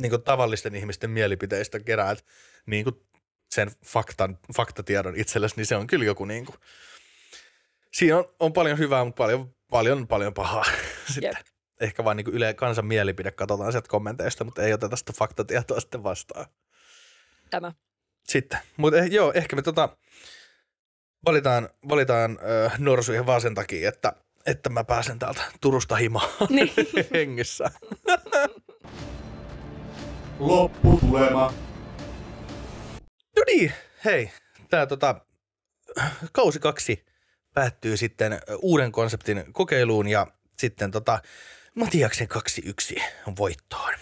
Niinku tavallisten ihmisten mielipiteistä keräät niinku sen faktan, faktatiedon itsellesi, niin se on kyllä joku niinku, siinä on, on paljon hyvää, mutta paljon, paljon, paljon pahaa. <laughs> Sitten Jep. ehkä vaan niinku yle kansan mielipide katsotaan sieltä kommenteista, mutta ei oteta sitä faktatietoa sitten vastaan. Tämä. Sitten, mutta eh, joo, ehkä me tota, valitaan, valitaan äh, Norsu ihan vaan sen takia, että, että mä pääsen täältä Turusta himaan <laughs> Niin. hengissä. <laughs> Lopputulema. No niin, hei, tää tota, kausi kaksi päättyy sitten uuden konseptin kokeiluun ja sitten tota, Matiaksen 2-1 voittoon.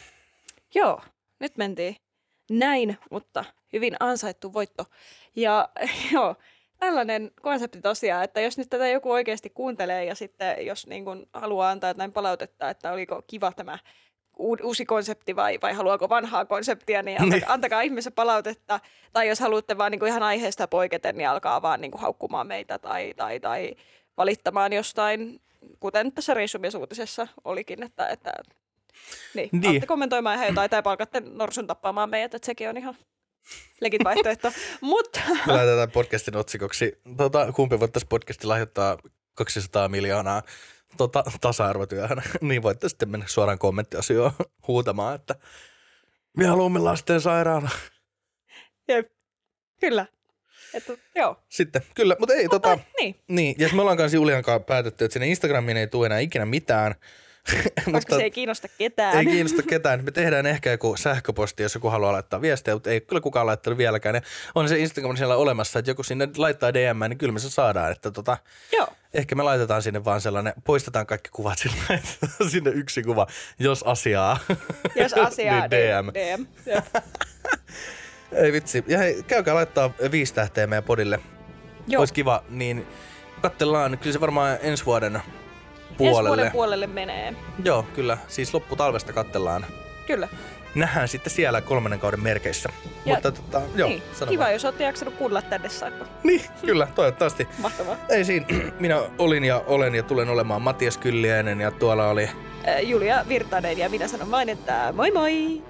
Joo, nyt mentiin näin, mutta hyvin ansaittu voitto. Ja <laughs> joo, tällainen konsepti tosiaan, että jos nyt tätä joku oikeasti kuuntelee ja sitten jos niin kuin haluaa antaa jotain palautetta, että oliko kiva tämä uusi konsepti vai, vai haluaako vanhaa konseptia, niin Niin. antakaa, antakaa ihmeessä palautetta. Tai jos haluatte vaan niin kuin ihan aiheesta poiketen, niin alkaa vaan niin kuin haukkumaan meitä tai, tai, tai valittamaan jostain, kuten tässä reissumiesuutisessa olikin, että, että niin, Niin. kommentoimaan ihan jotain tai palkatte Norsun tappaamaan meidät, että sekin on ihan legit vaihtoehto. <laughs> Mutta Me laitetaan podcastin otsikoksi, tota, kumpi voittaisi podcastin lahjoittaa 200 miljoonaa tota, tasa-arvotyöhön, <laughs> niin voitte sitten mennä suoraan kommenttiosioon huutamaan, että me haluamme lasten sairaala. jep, kyllä. Että, joo, Sitten, kyllä, mutta ei tota, niin, niin, ja me ollaan kanssa Julian kanssa päätetty, että sinne Instagramiin ei tule enää ikinä mitään. <laughs> koska se ei kiinnosta ketään. ei kiinnosta ketään. Me tehdään ehkä joku sähköposti, jos joku haluaa laittaa viestejä, mutta ei kyllä kukaan laittanut vieläkään. Ja on se Instagram siellä olemassa, että joku sinne laittaa DM, niin kyllä me se saadaan. Että tota, Joo, ehkä me laitetaan sinne vaan sellainen, poistetaan kaikki kuvat sinne, sinne yksi kuva, jos asiaa. jos asiaa, <laughs> niin DM. DM. Jep. Ei vitsi. Ja hei, käykää laittaa viisi tähteä meidän podille. Joo, Olisi kiva, niin katsellaan, kyllä se varmaan ensi vuoden ensi puolelle. vuoden puolelle menee. Joo, kyllä. Siis lopputalvesta katsellaan. Kyllä. Nähdään sitten siellä kolmannen kauden merkeissä. Ja- Mutta tota, joo, niin, kiva, vaan. jos olette jaksanut kuulla tänne saakka. Niin, kyllä, toivottavasti. Mahtavaa. Ei siinä. Minä olin ja olen ja tulen olemaan Matias Kylliäinen ja tuolla oli Äh, Julia Virtanen ja minä sanon vain, että moi moi!